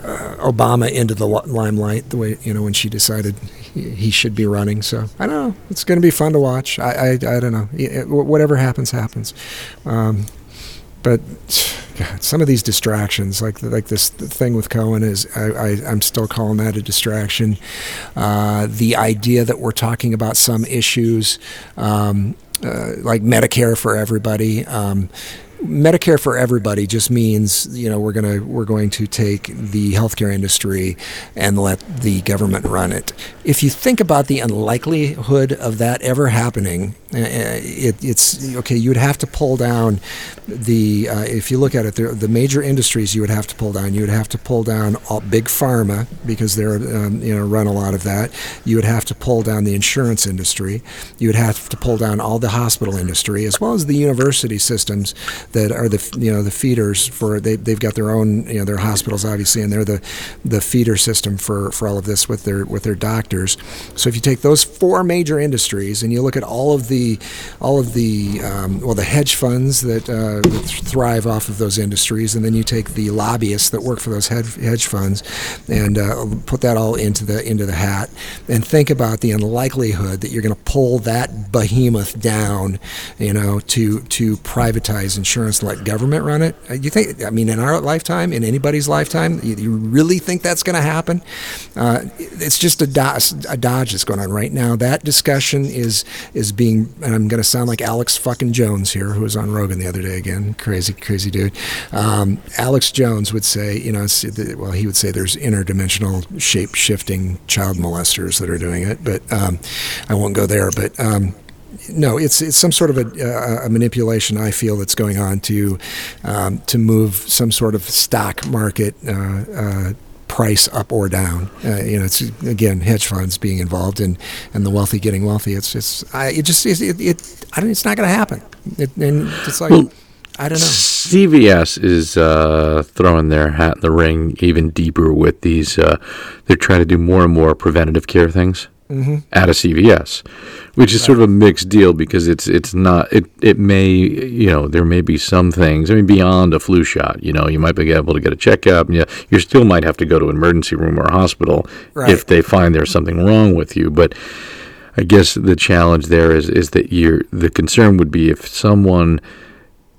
uh, Obama into the limelight the way you know when she decided he should be running. So I don't know. It's going to be fun to watch. I I, I don't know. It, whatever happens, happens. Um, but God, some of these distractions, like like this thing with Cohen, is I, I am still calling that a distraction. Uh, the idea that we're talking about some issues. Um, uh, like Medicare for everybody. Um, Medicare for everybody just means you know we're gonna we're going to take the healthcare industry and let the government run it. If you think about the unlikelihood of that ever happening, uh, it, it's okay. You would have to pull down the uh, if you look at it, the, the, major industries you would have to pull down. You would have to pull down all, big pharma because they're um, you know run a lot of that. You would have to pull down the insurance industry. You would have to pull down all the hospital industry as well as the university systems that are the you know the feeders for they they've got their own you know their hospitals obviously and they're the the feeder system for for all of this with their with their doctors. So if you take those four major industries and you look at all of the all of the um, well the hedge funds that, uh, thrive off of those industries, and then you take the lobbyists that work for those hedge funds and uh, put that all into the into the hat and think about the unlikelihood that you're going to pull that behemoth down, you know, to to privatize insurance and let government run it. Uh, you think? I mean, in our lifetime, in anybody's lifetime, you, you really think that's going to happen? Uh, it's just a, do- a dodge that's going on right now. That discussion is is being and I'm going to sound like Alex fucking Jones here, who was on Rogan the other day again, crazy, crazy dude. Um, Alex Jones would say, you know, well, he would say there's interdimensional shape shifting child molesters that are doing it, but um, I won't go there. But um, no, it's it's some sort of a, a, manipulation I feel that's going on to um, to move some sort of stock market uh, uh, price up or down. Uh, you know, it's again hedge funds being involved and, and the wealthy getting wealthy. It's it's I, it just it, it, it I don't, it's not going to happen. It, and it's like well, I don't know. CVS is uh, throwing their hat in the ring even deeper with these. Uh, they're trying to do more and more preventative care things mm-hmm. at a CVS, which is right. sort of a mixed deal because it's it's not it it may you know there may be some things I mean beyond a flu shot you know you might be able to get a checkup yeah you still might have to go to an emergency room or a hospital right. if they find there's something wrong with you but I guess the challenge there is is that you're the concern would be if someone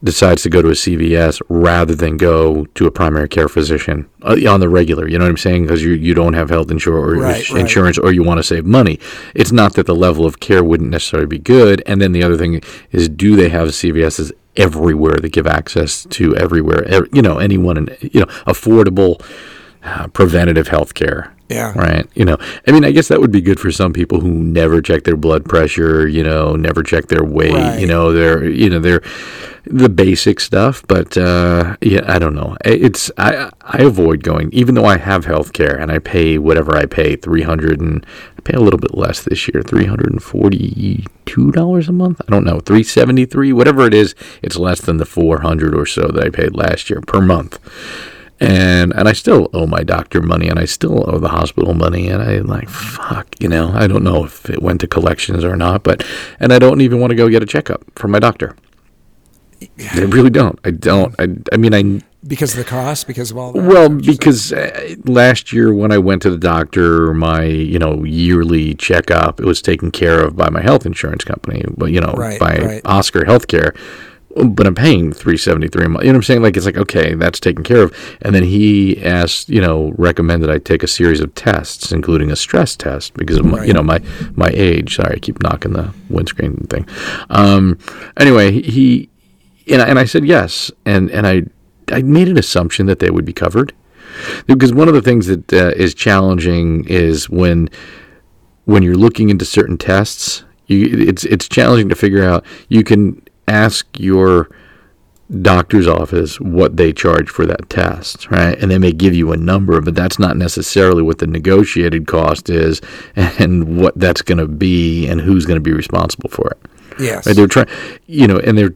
decides to go to a CVS rather than go to a primary care physician uh, on the regular. You know what I'm saying? Because you you don't have health insur- or right, insurance right. or you want to save money. It's not that the level of care wouldn't necessarily be good. And then the other thing is, do they have CVSs everywhere that give access to everywhere? You know, anyone and you know affordable uh, preventative health care. Yeah. Right. You know, I mean, I guess that would be good for some people who never check their blood pressure, you know, never check their weight, right. you know, they're, you know, they're the basic stuff. But, uh, yeah, I don't know. It's, I, I avoid going, even though I have health care and I pay whatever I pay, 300 and I pay a little bit less this year, $342 a month. I don't know, 373, whatever it is. It's less than the 400 or so that I paid last year per month and and I still owe my doctor money, and I still owe the hospital money, and I like fuck, you know, I don't know if it went to collections or not, but and I don't even want to go get a checkup from my doctor. I really don't. I don't. I, I mean, I because of the cost, because of all. That, well, because uh, last year when I went to the doctor, my you know yearly checkup, it was taken care of by my health insurance company, but you know right, by right. Oscar Healthcare but I'm paying 373 a month. You know what I'm saying? Like it's like okay, that's taken care of. And then he asked, you know, recommended I take a series of tests, including a stress test because of my, right. you know, my my age. Sorry, I keep knocking the windscreen thing. Um, anyway, he and I, and I said yes, and and I I made an assumption that they would be covered because one of the things that uh, is challenging is when when you're looking into certain tests. You, it's it's challenging to figure out. You can ask your doctor's office what they charge for that test, right? And they may give you a number, but that's not necessarily what the negotiated cost is and what that's going to be and who's going to be responsible for it. Yes. Right? They're trying, you know, and they're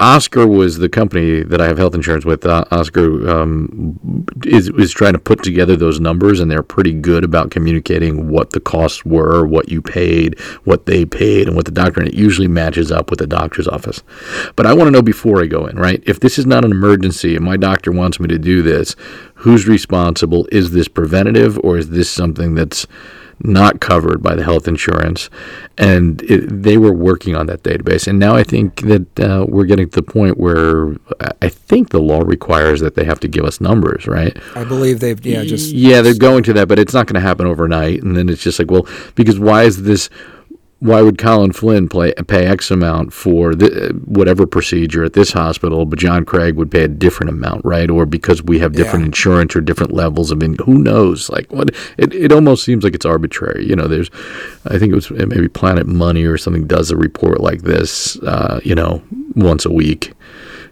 Oscar was the company that I have health insurance with. Uh, Oscar um, is is trying to put together those numbers, and they're pretty good about communicating what the costs were, what you paid, what they paid, and what the doctor. And it usually matches up with the doctor's office. But I want to know before I go in, right? If this is not an emergency and my doctor wants me to do this, who's responsible? Is this preventative, or is this something that's not covered by the health insurance, and it, they were working on that database. And now I think that uh, we're getting to the point where I think the law requires that they have to give us numbers, right? I believe they've yeah just yeah they're going to that, but it's not going to happen overnight. And then it's just like well because why is this why would Colin Flynn play, pay X amount for whatever procedure at this hospital, but John Craig would pay a different amount, right? Or because we have different yeah. insurance or different levels of income. Who knows? Like what? It, it almost seems like it's arbitrary. You know, there's, I think it was maybe Planet Money or something does a report like this, uh, you know, once a week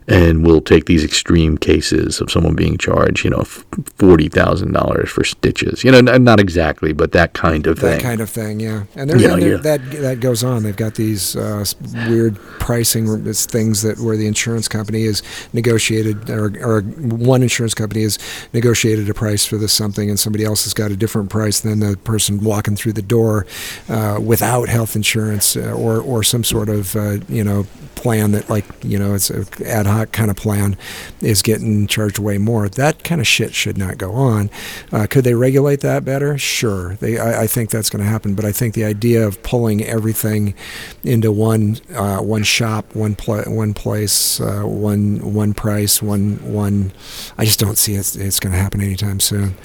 and we'll take these extreme cases of someone being charged, you know, forty thousand dollars for stitches. You know, not exactly, but that kind of that thing. That kind of thing, yeah. And, there's, and yeah. that that goes on. They've got these uh, weird pricing things that where the insurance company is negotiated, or, or one insurance company has negotiated a price for this something, and somebody else has got a different price than the person walking through the door uh, without health insurance uh, or or some sort of uh, you know plan that like you know it's ad hoc kind of plan is getting charged way more. That kind of shit should not go on. Uh, could they regulate that better? Sure. They I, I think that's going to happen. But I think the idea of pulling everything into one uh, one shop, one pl- one place, uh, one one price, one one. I just don't see it, it's going to happen anytime soon.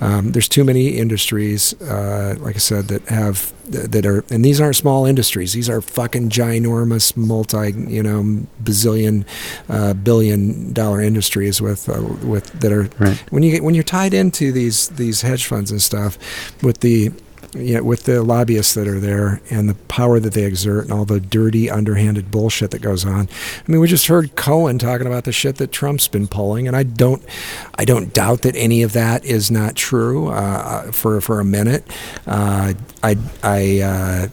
Um, there's too many industries, uh, like I said, that have that are and these aren't small industries these are fucking ginormous multi you know bazillion uh, billion dollar industries with uh, with that are right. when you get when you're tied into these these hedge funds and stuff with the you know, with the lobbyists that are there and the power that they exert and all the dirty, underhanded bullshit that goes on. I mean, we just heard Cohen talking about the shit that Trump's been pulling, and I don't, I don't doubt that any of that is not true. Uh, for for a minute, uh, I I. Uh,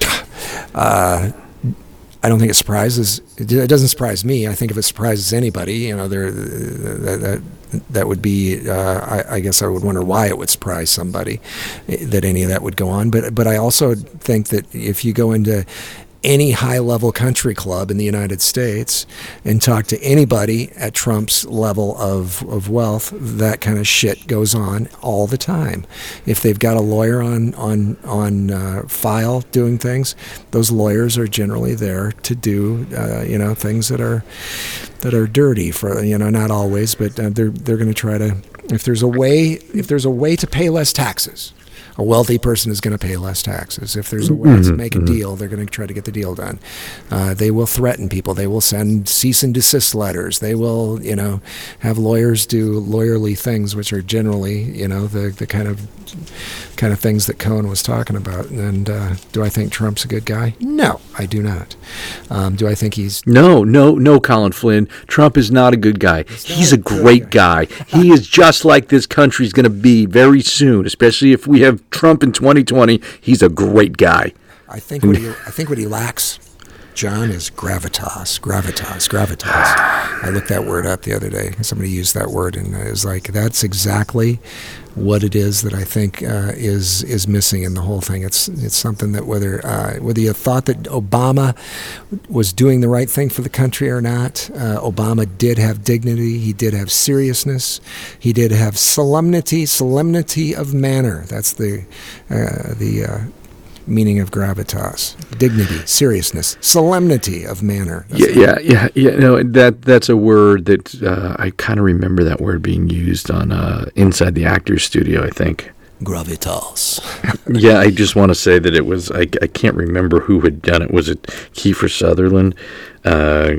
uh I don't think it surprises. It doesn't surprise me. I think if it surprises anybody, you know, there that, that that would be. Uh, I, I, guess I would wonder why it would surprise somebody eh, that any of that would go on. But but I also think that if you go into any high level country club in the United States and talk to anybody at Trump's level of, of wealth, that kind of shit goes on all the time. If they've got a lawyer on, on, on uh, file doing things, those lawyers are generally there to do, uh, you know, things that are, that are dirty for, you know, not always, but uh, they're, they're going to try to, if there's a way, if there's a way to pay less taxes, a wealthy person is going to pay less taxes. If there's a way mm-hmm, to make a mm-hmm. deal, they're going to try to get the deal done. Uh, they will threaten people. They will send cease and desist letters. They will, you know, have lawyers do lawyerly things, which are generally, you know, the the kind of kind of things that Cohen was talking about. And uh, do I think Trump's a good guy? No, I do not. Um, do I think he's no, no, no, Colin Flynn. Trump is not a good guy. He's, he's a, a great guy. guy. he is just like this country's going to be very soon, especially if we have Trump in 2020. He's a great guy. I think what he, I think what he lacks John is gravitas, gravitas, gravitas. I looked that word up the other day. Somebody used that word, and it was like that's exactly what it is that I think uh, is is missing in the whole thing. It's it's something that whether uh, whether you thought that Obama was doing the right thing for the country or not, uh, Obama did have dignity. He did have seriousness. He did have solemnity, solemnity of manner. That's the uh, the uh, meaning of gravitas, dignity, seriousness, solemnity of manner. yeah, yeah, yeah, yeah. No, that that's a word that uh, I kind of remember that word being used on uh, inside the actors studio. I think gravitas. yeah, I just want to say that it was. I, I can't remember who had done it. Was it Kiefer Sutherland? Uh,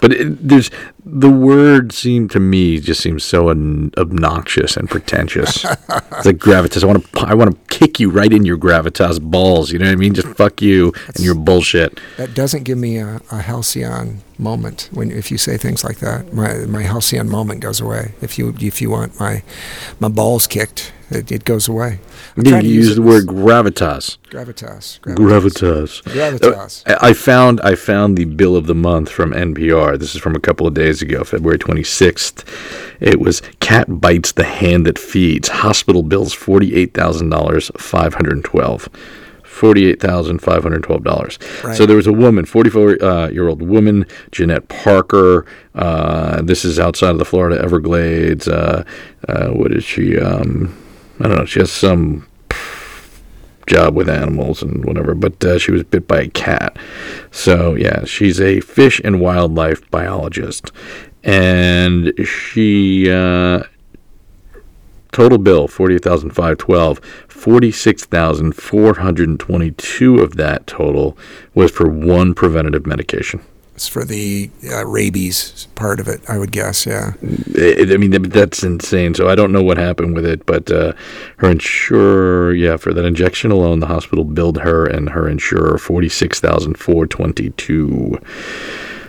but it, there's the word seemed to me just seems so un, obnoxious and pretentious. it's like gravitas. I want to I want to kick you right in your gravitas balls. You know what I mean? Just fuck you That's, and your bullshit. That doesn't give me a, a halcyon moment when if you say things like that. My my halcyon moment goes away. If you if you want my my balls kicked it, it goes away. I'm you use the word gravitas. Gravitas. Gravitas. Gravitas. Uh, I found I found the bill of the month from NPR. This is from a couple of days ago, February 26th. It was cat bites the hand that feeds. Hospital bills $48,000, 512 $48,512. Right. So there was a woman, 44 uh, year old woman, Jeanette Parker. Uh, this is outside of the Florida Everglades. Uh, uh what is she? Um, I don't know. She has some job with animals and whatever, but uh, she was bit by a cat. So yeah, she's a fish and wildlife biologist, and she uh, total bill forty-eight thousand five twelve. Forty-six thousand four hundred and twenty-two of that total was for one preventative medication. For the uh, rabies part of it, I would guess. Yeah. It, I mean, that's insane. So I don't know what happened with it, but uh, her insurer, yeah, for that injection alone, the hospital billed her and her insurer forty-six thousand four twenty-two.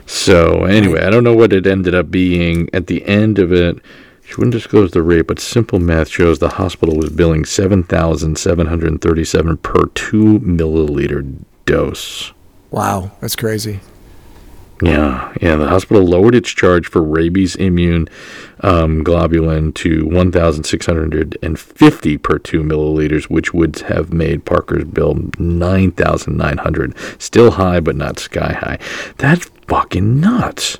So anyway, I don't know what it ended up being at the end of it. She wouldn't disclose the rate, but simple math shows the hospital was billing seven thousand seven hundred thirty-seven per two milliliter dose. Wow, that's crazy. Yeah, yeah. The hospital lowered its charge for rabies immune um, globulin to 1,650 per two milliliters, which would have made Parker's bill 9,900. Still high, but not sky high. That's fucking nuts.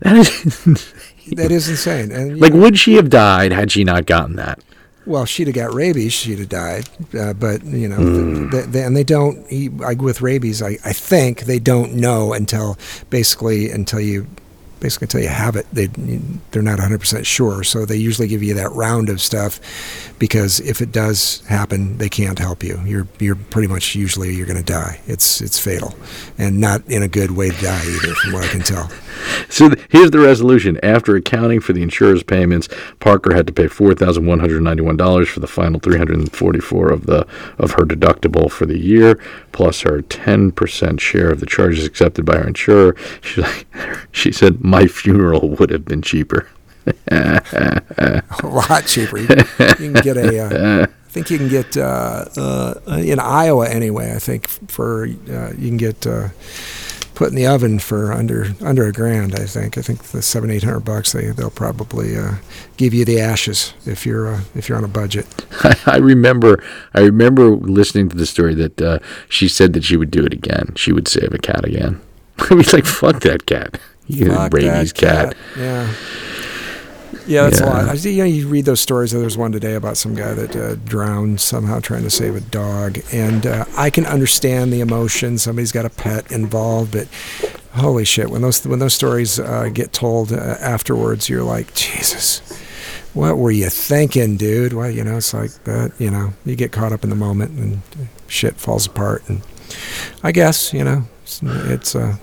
That is. that is insane. And like, know, would she have died had she not gotten that? Well, she'd have got rabies. She'd have died. Uh, but you know, mm. the, the, and they don't. Like with rabies, I, I think they don't know until basically until you basically until you have it, they they're not 100% sure. So they usually give you that round of stuff because if it does happen, they can't help you. You're you're pretty much usually you're going to die. It's it's fatal, and not in a good way to die either, from what I can tell. So here's the resolution. After accounting for the insurer's payments, Parker had to pay four thousand one hundred ninety-one dollars for the final three hundred forty-four of the of her deductible for the year, plus her ten percent share of the charges accepted by her insurer. She, she said, "My funeral would have been cheaper." a lot cheaper. You you can get a. Uh, I think you can get uh, uh, in Iowa anyway. I think for uh, you can get uh, put in the oven for under under a grand. I think. I think the seven eight hundred bucks they they'll probably uh, give you the ashes if you're uh, if you're on a budget. I remember I remember listening to the story that uh, she said that she would do it again. She would save a cat again. I was like, fuck that cat. You fuck rabies cat. cat. Yeah. Yeah, that's yeah. a lot. I, you know, you read those stories. There was one today about some guy that uh, drowned somehow trying to save a dog, and uh, I can understand the emotion. Somebody's got a pet involved, but holy shit, when those when those stories uh, get told uh, afterwards, you're like, Jesus, what were you thinking, dude? Well, you know, it's like that. You know, you get caught up in the moment, and shit falls apart. And I guess you know, it's. it's uh,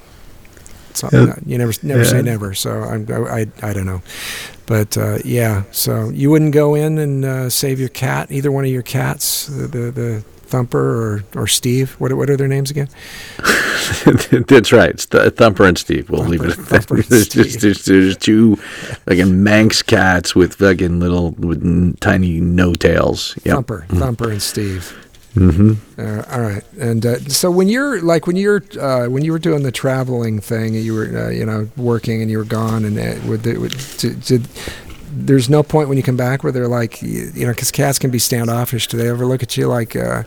something yeah. you never never yeah. say never. So I, I I don't know, but uh, yeah. So you wouldn't go in and uh, save your cat, either one of your cats, the the, the Thumper or, or Steve. What what are their names again? That's right. It's Th- Thumper and Steve. We'll Thumper, leave it at that. There's just there's, there's two fucking Manx cats with fucking little with tiny no tails. Yep. Thumper, mm. Thumper and Steve. Mm-hmm. Uh, all right, and uh, so when you're like when you're uh, when you were doing the traveling thing, and you were uh, you know working and you were gone, and it, would, it, would, did, did, there's no point when you come back where they're like you, you know because cats can be standoffish. Do they ever look at you like uh,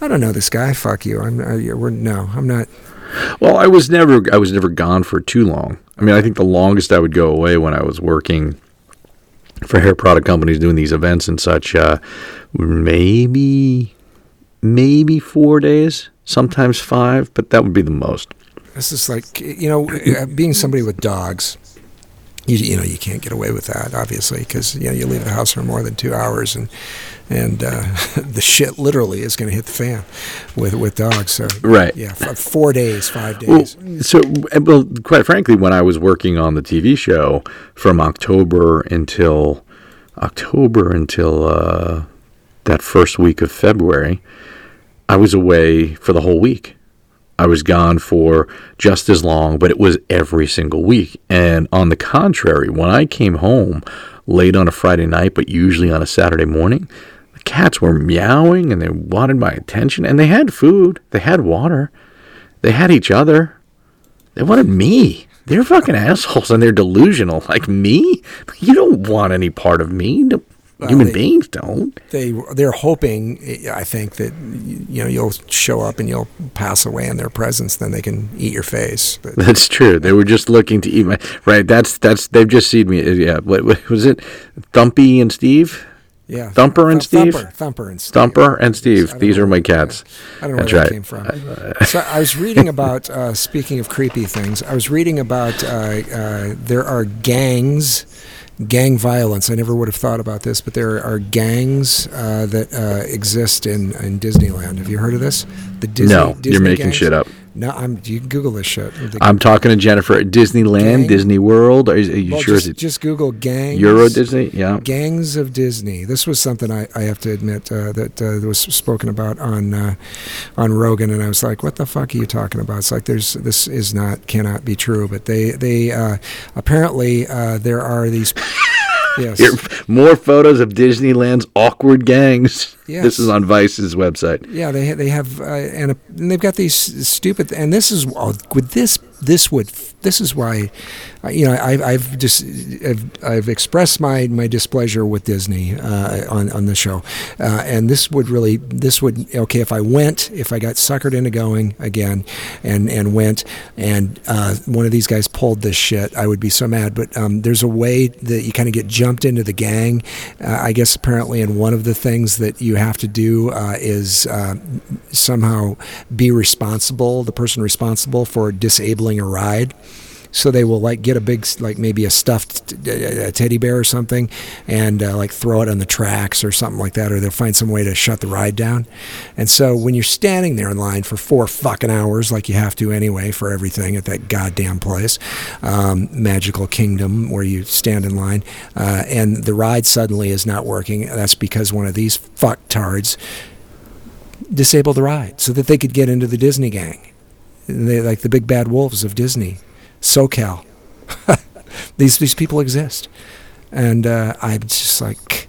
I don't know this guy? Fuck you. I'm uh, we're, no, I'm not. Well, I was never I was never gone for too long. I mean, I think the longest I would go away when I was working for hair product companies doing these events and such, maybe maybe four days, sometimes five, but that would be the most. This is like, you know, uh, being somebody with dogs, you, you know, you can't get away with that, obviously, because, you know, you leave the house for more than two hours and, and uh, the shit literally is going to hit the fan with, with dogs. So, right. Yeah, four days, five days. Well, so, well, quite frankly, when I was working on the TV show from October until October until uh, that first week of February, I was away for the whole week. I was gone for just as long, but it was every single week. And on the contrary, when I came home late on a Friday night, but usually on a Saturday morning, the cats were meowing and they wanted my attention. And they had food, they had water, they had each other. They wanted me. They're fucking assholes and they're delusional. Like me? You don't want any part of me. Well, Human they, beings don't. They they're hoping, I think, that you know you'll show up and you'll pass away in their presence. Then they can eat your face. But, that's true. They were just looking to eat my right. That's that's they've just seen me. Yeah. What, what was it? Thumpy and Steve. Yeah, Thumper and Steve. Thumper, Thumper and Steve. Thumper and Steve. These are my cats. I don't know That's where right. that came from. so I was reading about. Uh, speaking of creepy things, I was reading about. Uh, uh, there are gangs gang violence. I never would have thought about this, but there are gangs uh, that uh, exist in, in Disneyland. Have you heard of this? The Disney, no, Disney you're making gangs? shit up. No, I'm. You can Google this shit. I'm talking to Jennifer. Disneyland, Gang? Disney World. Are, you, are you well, sure? Just, just, Google gangs. Euro Disney. Yeah. Gangs of Disney. This was something I, I have to admit uh, that uh, was spoken about on uh, on Rogan, and I was like, "What the fuck are you talking about?" It's like there's this is not cannot be true, but they they uh, apparently uh, there are these. Yes. More photos of Disneyland's awkward gangs. Yes. This is on Vice's website. Yeah, they they have uh, and, a, and, they've got these stupid and this is oh, with this this would this is why you know I, I've just I've, I've, expressed my my displeasure with Disney uh, on on the show, uh, and this would really this would okay if I went if I got suckered into going again, and and went and uh, one of these guys pulled this shit I would be so mad. But um, there's a way that you kind of get jumped into the gang. Uh, I guess apparently, and one of the things that you have to do uh, is uh, somehow be responsible, the person responsible for disabling a ride so they will like get a big like maybe a stuffed a teddy bear or something and uh, like throw it on the tracks or something like that or they'll find some way to shut the ride down. And so when you're standing there in line for four fucking hours like you have to anyway for everything at that goddamn place um, magical kingdom where you stand in line uh, and the ride suddenly is not working that's because one of these fucktards disabled the ride so that they could get into the Disney gang. They like the big bad wolves of Disney SoCal. these these people exist, and uh, I'm just like,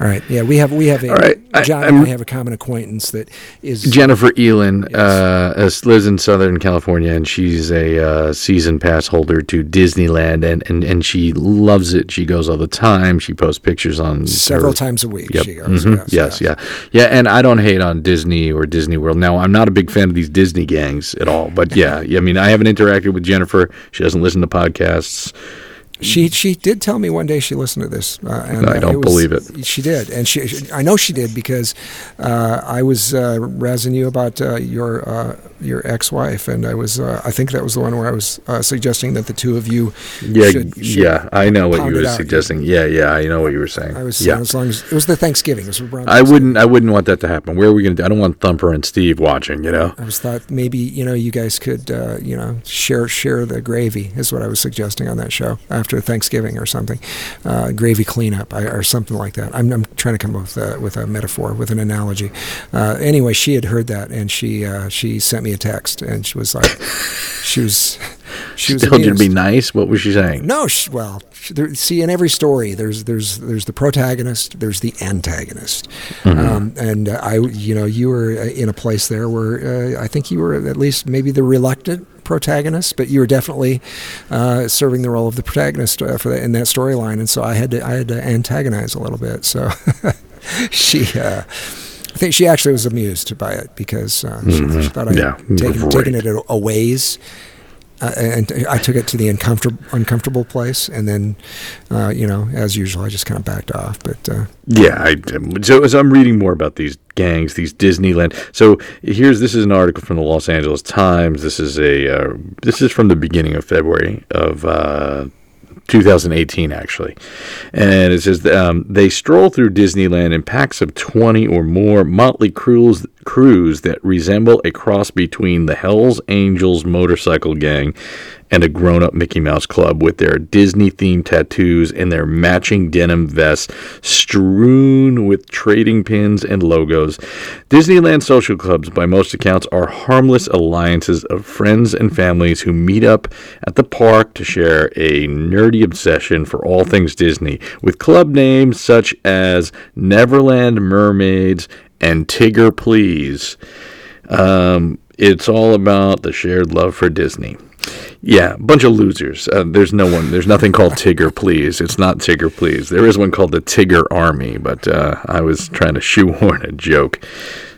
all right, yeah, we have we have a all right. John I, and I have a common acquaintance that is Jennifer Elin, yes. uh, lives in Southern California, and she's a uh, season pass holder to Disneyland, and, and, and she loves it. She goes all the time. She posts pictures on several her, times a week. Yep. Mm-hmm. yes, yeah. yeah, yeah. And I don't hate on Disney or Disney World. Now, I'm not a big fan of these Disney gangs at all, but yeah, I mean, I haven't interacted with Jennifer. She doesn't listen to podcasts. She she did tell me one day she listened to this, uh, and I don't it was, believe it. She did, and she, I know she did because uh, I was uh, razzing you about uh, your uh, your ex-wife, and I was uh, I think that was the one where I was suggesting that the two of you. Yeah, should, should yeah, I know what you were suggesting. Yeah, yeah, I know what you were saying. I was yeah. as long as it was the Thanksgiving. It was I wouldn't I wouldn't want that to happen. Where are we going to? I don't want Thumper and Steve watching. You know. I was thought maybe you know you guys could you know share share the gravy is what I was suggesting on that show after Thanksgiving or something, uh, gravy cleanup or something like that. I'm, I'm trying to come up with a, with a metaphor, with an analogy. Uh, anyway, she had heard that and she uh, she sent me a text and she was like, she was she was told you to be nice. What was she saying? No, she, well, there, see, in every story, there's there's there's the protagonist, there's the antagonist, mm-hmm. um, and uh, I, you know, you were uh, in a place there where uh, I think you were at least maybe the reluctant protagonist, but you were definitely uh, serving the role of the protagonist uh, for that in that storyline, and so I had to I had to antagonize a little bit. So she. Uh, I think she actually was amused by it because uh, mm-hmm. she, she, thought I yeah, had taken, taken it a ways uh, and I took it to the uncomfortable uncomfortable place, and then, uh, you know, as usual, I just kind of backed off. But uh, yeah, I, so as I'm reading more about these gangs, these Disneyland. So here's this is an article from the Los Angeles Times. This is a uh, this is from the beginning of February of uh, 2018, actually. And it says um, they stroll through Disneyland in packs of 20 or more motley crews, crews that resemble a cross between the Hells Angels motorcycle gang and a grown up Mickey Mouse Club with their Disney themed tattoos and their matching denim vests strewn with trading pins and logos. Disneyland social clubs, by most accounts, are harmless alliances of friends and families who meet up at the park to share a nerdy obsession for all things Disney, with club names such as Neverland Mermaids and Tigger Please. Um, it's all about the shared love for Disney. Yeah, a bunch of losers. Uh, there's no one. There's nothing called Tigger Please. It's not Tigger Please. There is one called the Tigger Army, but uh, I was trying to shoehorn a joke.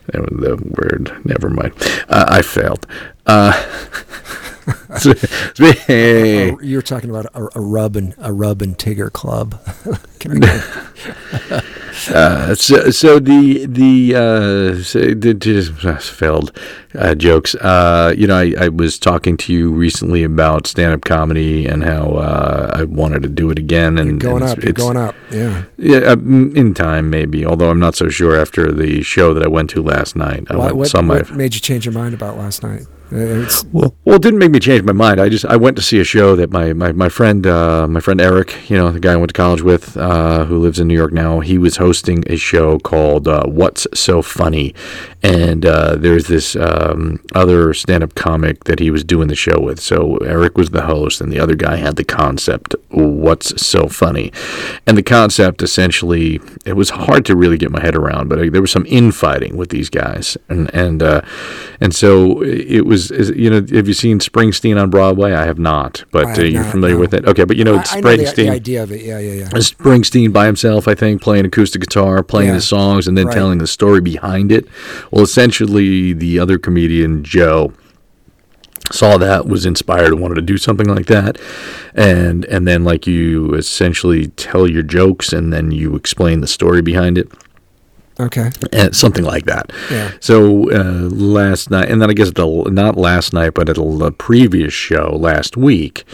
The word. Never mind. Uh, I failed. You're talking about a, a rub and a rub and Tigger club. uh, so, so the the uh, so the, just uh, failed uh, jokes. Uh, you know, I, I was talking to you recently about stand up comedy and how uh, I wanted to do it again. And you're going and up, it's, you're going up. Yeah, yeah, uh, in time maybe. Although I'm not so sure after the show that I went to last night. What, what made you change your mind about last night? Well, well, it didn't make me change my mind. I just I went to see a show that my my my friend uh, my friend Eric, you know, the guy I went to college with, uh, who lives in New York now. He was hosting a show called uh, "What's So Funny," and uh, there's this um, other stand-up comic that he was doing the show with. So Eric was the host, and the other guy had the concept. What's so funny? And the concept essentially, it was hard to really get my head around, but uh, there was some infighting with these guys, and and uh, and so it was. You know, have you seen Springsteen on Broadway? I have not, but have uh, you're not, familiar no. with it. Okay, but you know, I, Springsteen. I know the, the, idea of it. Yeah, yeah, yeah. Springsteen by himself, I think, playing acoustic guitar, playing yeah. his songs, and then right. telling the story behind it. Well, essentially, the other comedian, Joe, saw that was inspired and wanted to do something like that and and then like you essentially tell your jokes and then you explain the story behind it okay. And something like that. Yeah. So uh, last night and then i guess the not last night but at the previous show last week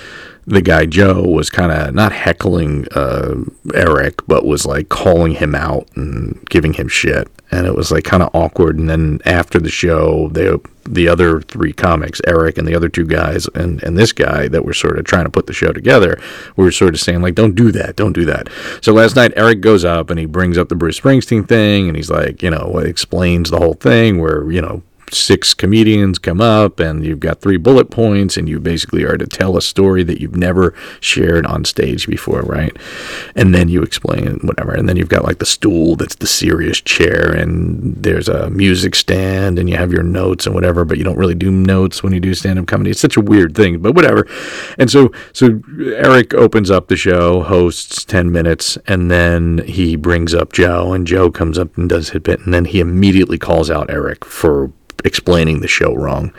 the guy Joe was kind of not heckling uh, Eric, but was like calling him out and giving him shit, and it was like kind of awkward. And then after the show, they the other three comics, Eric and the other two guys, and and this guy that were sort of trying to put the show together, were sort of saying like, "Don't do that, don't do that." So last night, Eric goes up and he brings up the Bruce Springsteen thing, and he's like, you know, explains the whole thing where you know six comedians come up and you've got three bullet points and you basically are to tell a story that you've never shared on stage before, right? And then you explain whatever. And then you've got like the stool that's the serious chair and there's a music stand and you have your notes and whatever, but you don't really do notes when you do stand up comedy. It's such a weird thing, but whatever. And so so Eric opens up the show, hosts 10 minutes, and then he brings up Joe and Joe comes up and does his bit and then he immediately calls out Eric for explaining the show wrong.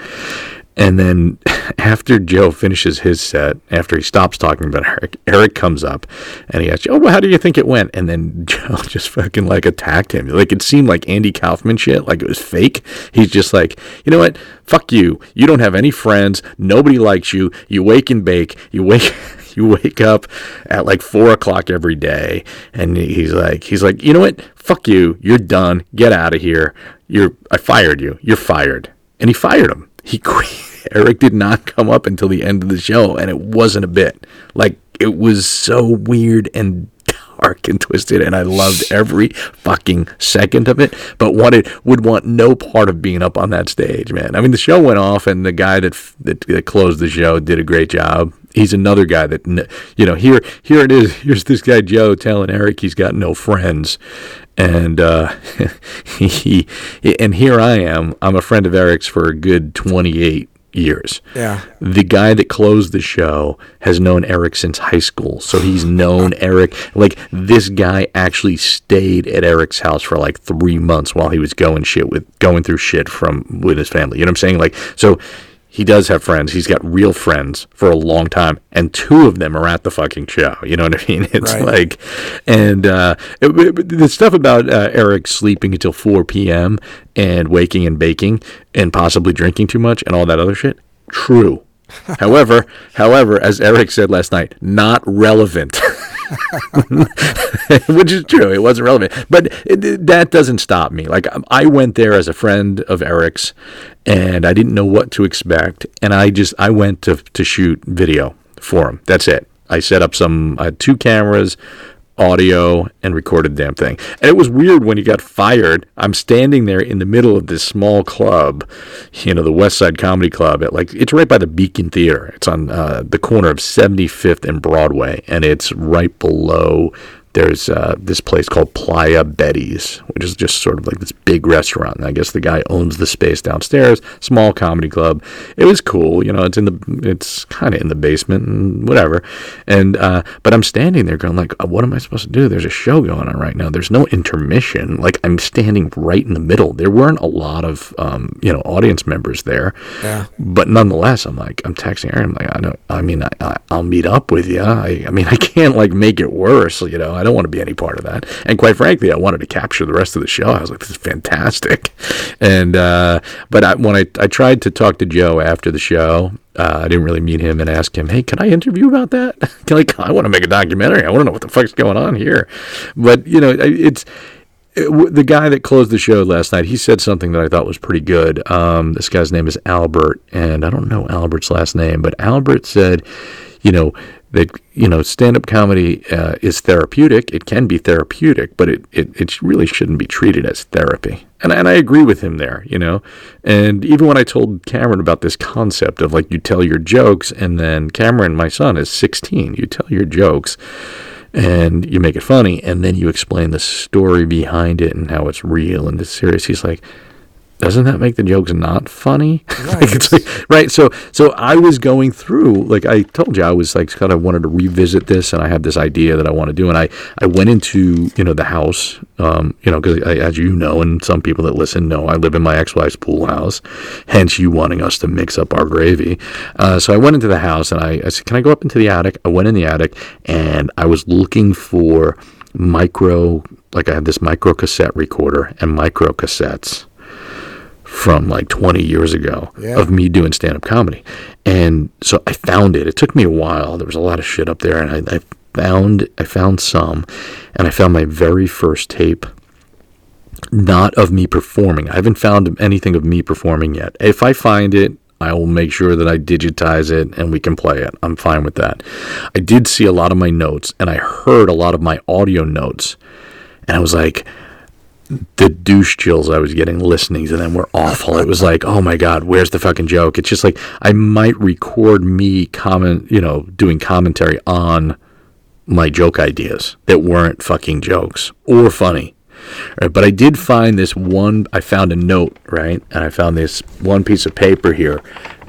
And then after Joe finishes his set, after he stops talking about Eric, Eric comes up and he asks, "Oh, well, how do you think it went?" And then Joe just fucking like attacked him. Like it seemed like Andy Kaufman shit, like it was fake. He's just like, you know what? Fuck you. You don't have any friends. Nobody likes you. You wake and bake. You wake. you wake up at like four o'clock every day and he's like he's like you know what fuck you you're done get out of here you're I fired you. You're fired. And he fired him. He quit. Eric did not come up until the end of the show and it wasn't a bit. Like it was so weird and dark and twisted and I loved every fucking second of it, but wanted would want no part of being up on that stage, man. I mean, the show went off and the guy that that, that closed the show did a great job. He's another guy that you know, here here it is. Here's this guy Joe telling Eric he's got no friends and uh, he, and here I am. I'm a friend of Eric's for a good 28 years. Yeah. The guy that closed the show has known Eric since high school. So he's known Eric. Like this guy actually stayed at Eric's house for like 3 months while he was going shit with going through shit from with his family. You know what I'm saying? Like so he does have friends. He's got real friends for a long time, and two of them are at the fucking show. You know what I mean? It's right. like, and uh, it, it, the stuff about uh, Eric sleeping until 4 p.m. and waking and baking and possibly drinking too much and all that other shit. True. however, however, as Eric said last night, not relevant. which is true. It wasn't relevant, but it, that doesn't stop me. Like um, I went there as a friend of Eric's, and I didn't know what to expect, and I just I went to to shoot video for him. That's it. I set up some I had two cameras, audio and recorded the damn thing. And it was weird when he got fired. I'm standing there in the middle of this small club, you know, the West Side Comedy Club. At like it's right by the Beacon Theater. It's on uh, the corner of 75th and Broadway, and it's right below there's uh, this place called Playa Betty's, which is just sort of like this big restaurant. And I guess the guy owns the space downstairs, small comedy club. It was cool, you know. It's in the, it's kind of in the basement and whatever. And uh, but I'm standing there going like, what am I supposed to do? There's a show going on right now. There's no intermission. Like I'm standing right in the middle. There weren't a lot of um, you know audience members there. Yeah. But nonetheless, I'm like, I'm texting Aaron. I'm like, I don't. I mean, I, I, will meet up with you. I, I mean, I can't like make it worse, you know. I don't want to be any part of that. And quite frankly, I wanted to capture the rest of the show. I was like, this is fantastic. And uh, but I, when I I tried to talk to Joe after the show, uh, I didn't really meet him and ask him, hey, can I interview about that? I? I want to make a documentary. I want to know what the fuck's going on here. But you know, it's. It, the guy that closed the show last night, he said something that I thought was pretty good. Um, this guy's name is Albert, and I don't know Albert's last name, but Albert said, you know, that you know stand-up comedy uh, is therapeutic. It can be therapeutic but it, it, it really shouldn't be treated as therapy. And, and i agree with him there you know? And even when i told cameron about this concept of like you tell your jokes and then cameron my son is 16 you tell your jokes and you make it funny and then you explain the story behind it and how it's real and it's serious. He's like doesn't that make the jokes not funny? Right. like, right. So, so I was going through, like I told you, I was like kind of wanted to revisit this, and I had this idea that I want to do, and I, I went into, you know, the house, um, you know, because as you know, and some people that listen know, I live in my ex-wife's pool house, hence you wanting us to mix up our gravy. Uh, so I went into the house, and I, I said, "Can I go up into the attic?" I went in the attic, and I was looking for micro, like I had this micro cassette recorder and micro cassettes from like 20 years ago yeah. of me doing stand up comedy. And so I found it. It took me a while. There was a lot of shit up there and I, I found I found some and I found my very first tape not of me performing. I haven't found anything of me performing yet. If I find it, I will make sure that I digitize it and we can play it. I'm fine with that. I did see a lot of my notes and I heard a lot of my audio notes. And I was like, the douche chills I was getting listening to them were awful. It was like, oh my god, where's the fucking joke? It's just like I might record me comment, you know, doing commentary on my joke ideas that weren't fucking jokes or funny. Right, but I did find this one. I found a note, right, and I found this one piece of paper here,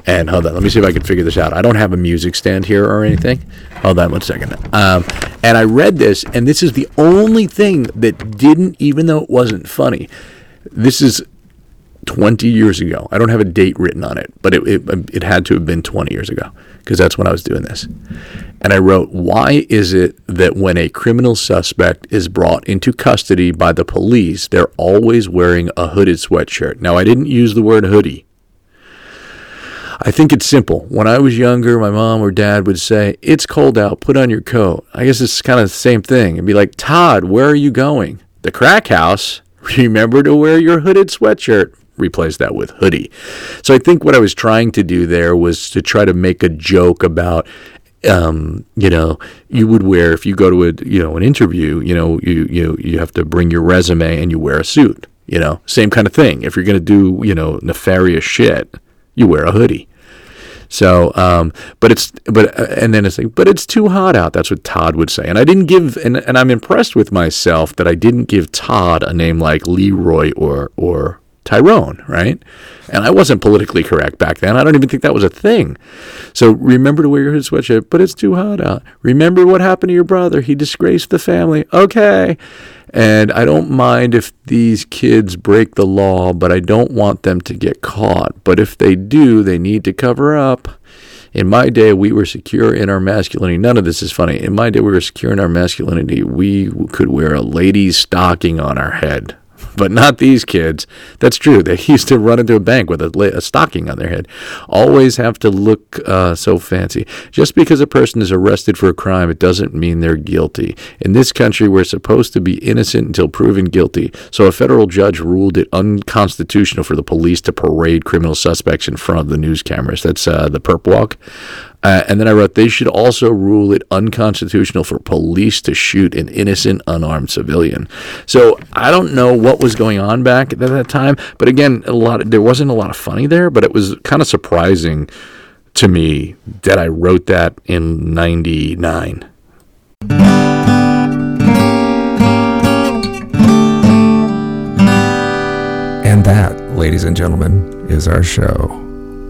and hold on, let me see if I can figure this out. I don't have a music stand here or anything. Hold on one second. Um, and I read this, and this is the only thing that didn't, even though it wasn't funny. This is 20 years ago. I don't have a date written on it, but it, it, it had to have been 20 years ago because that's when I was doing this. And I wrote, Why is it that when a criminal suspect is brought into custody by the police, they're always wearing a hooded sweatshirt? Now, I didn't use the word hoodie I think it's simple. When I was younger, my mom or dad would say, It's cold out, put on your coat. I guess it's kind of the same thing. It'd be like, Todd, where are you going? The crack house. Remember to wear your hooded sweatshirt. Replace that with hoodie. So I think what I was trying to do there was to try to make a joke about um, you know, you would wear if you go to a you know an interview, you know, you you you have to bring your resume and you wear a suit. You know, same kind of thing. If you're going to do you know nefarious shit, you wear a hoodie. So, um, but it's but uh, and then it's like, but it's too hot out. That's what Todd would say. And I didn't give, and and I'm impressed with myself that I didn't give Todd a name like Leroy or or Tyrone, right? And I wasn't politically correct back then. I don't even think that was a thing. So remember to wear your sweatshirt, but it's too hot out. Remember what happened to your brother? He disgraced the family. Okay. And I don't mind if these kids break the law, but I don't want them to get caught. But if they do, they need to cover up. In my day, we were secure in our masculinity. None of this is funny. In my day, we were secure in our masculinity. We could wear a lady's stocking on our head but not these kids. That's true. They used to run into a bank with a, a stocking on their head. Always have to look uh, so fancy. Just because a person is arrested for a crime, it doesn't mean they're guilty. In this country, we're supposed to be innocent until proven guilty. So a federal judge ruled it unconstitutional for the police to parade criminal suspects in front of the news cameras. That's uh, the perp walk. Uh, and then I wrote, they should also rule it unconstitutional for police to shoot an innocent, unarmed civilian. So I don't know what was going on back at that time, but again, a lot of, there wasn't a lot of funny there, but it was kind of surprising to me that I wrote that in '99. And that, ladies and gentlemen, is our show.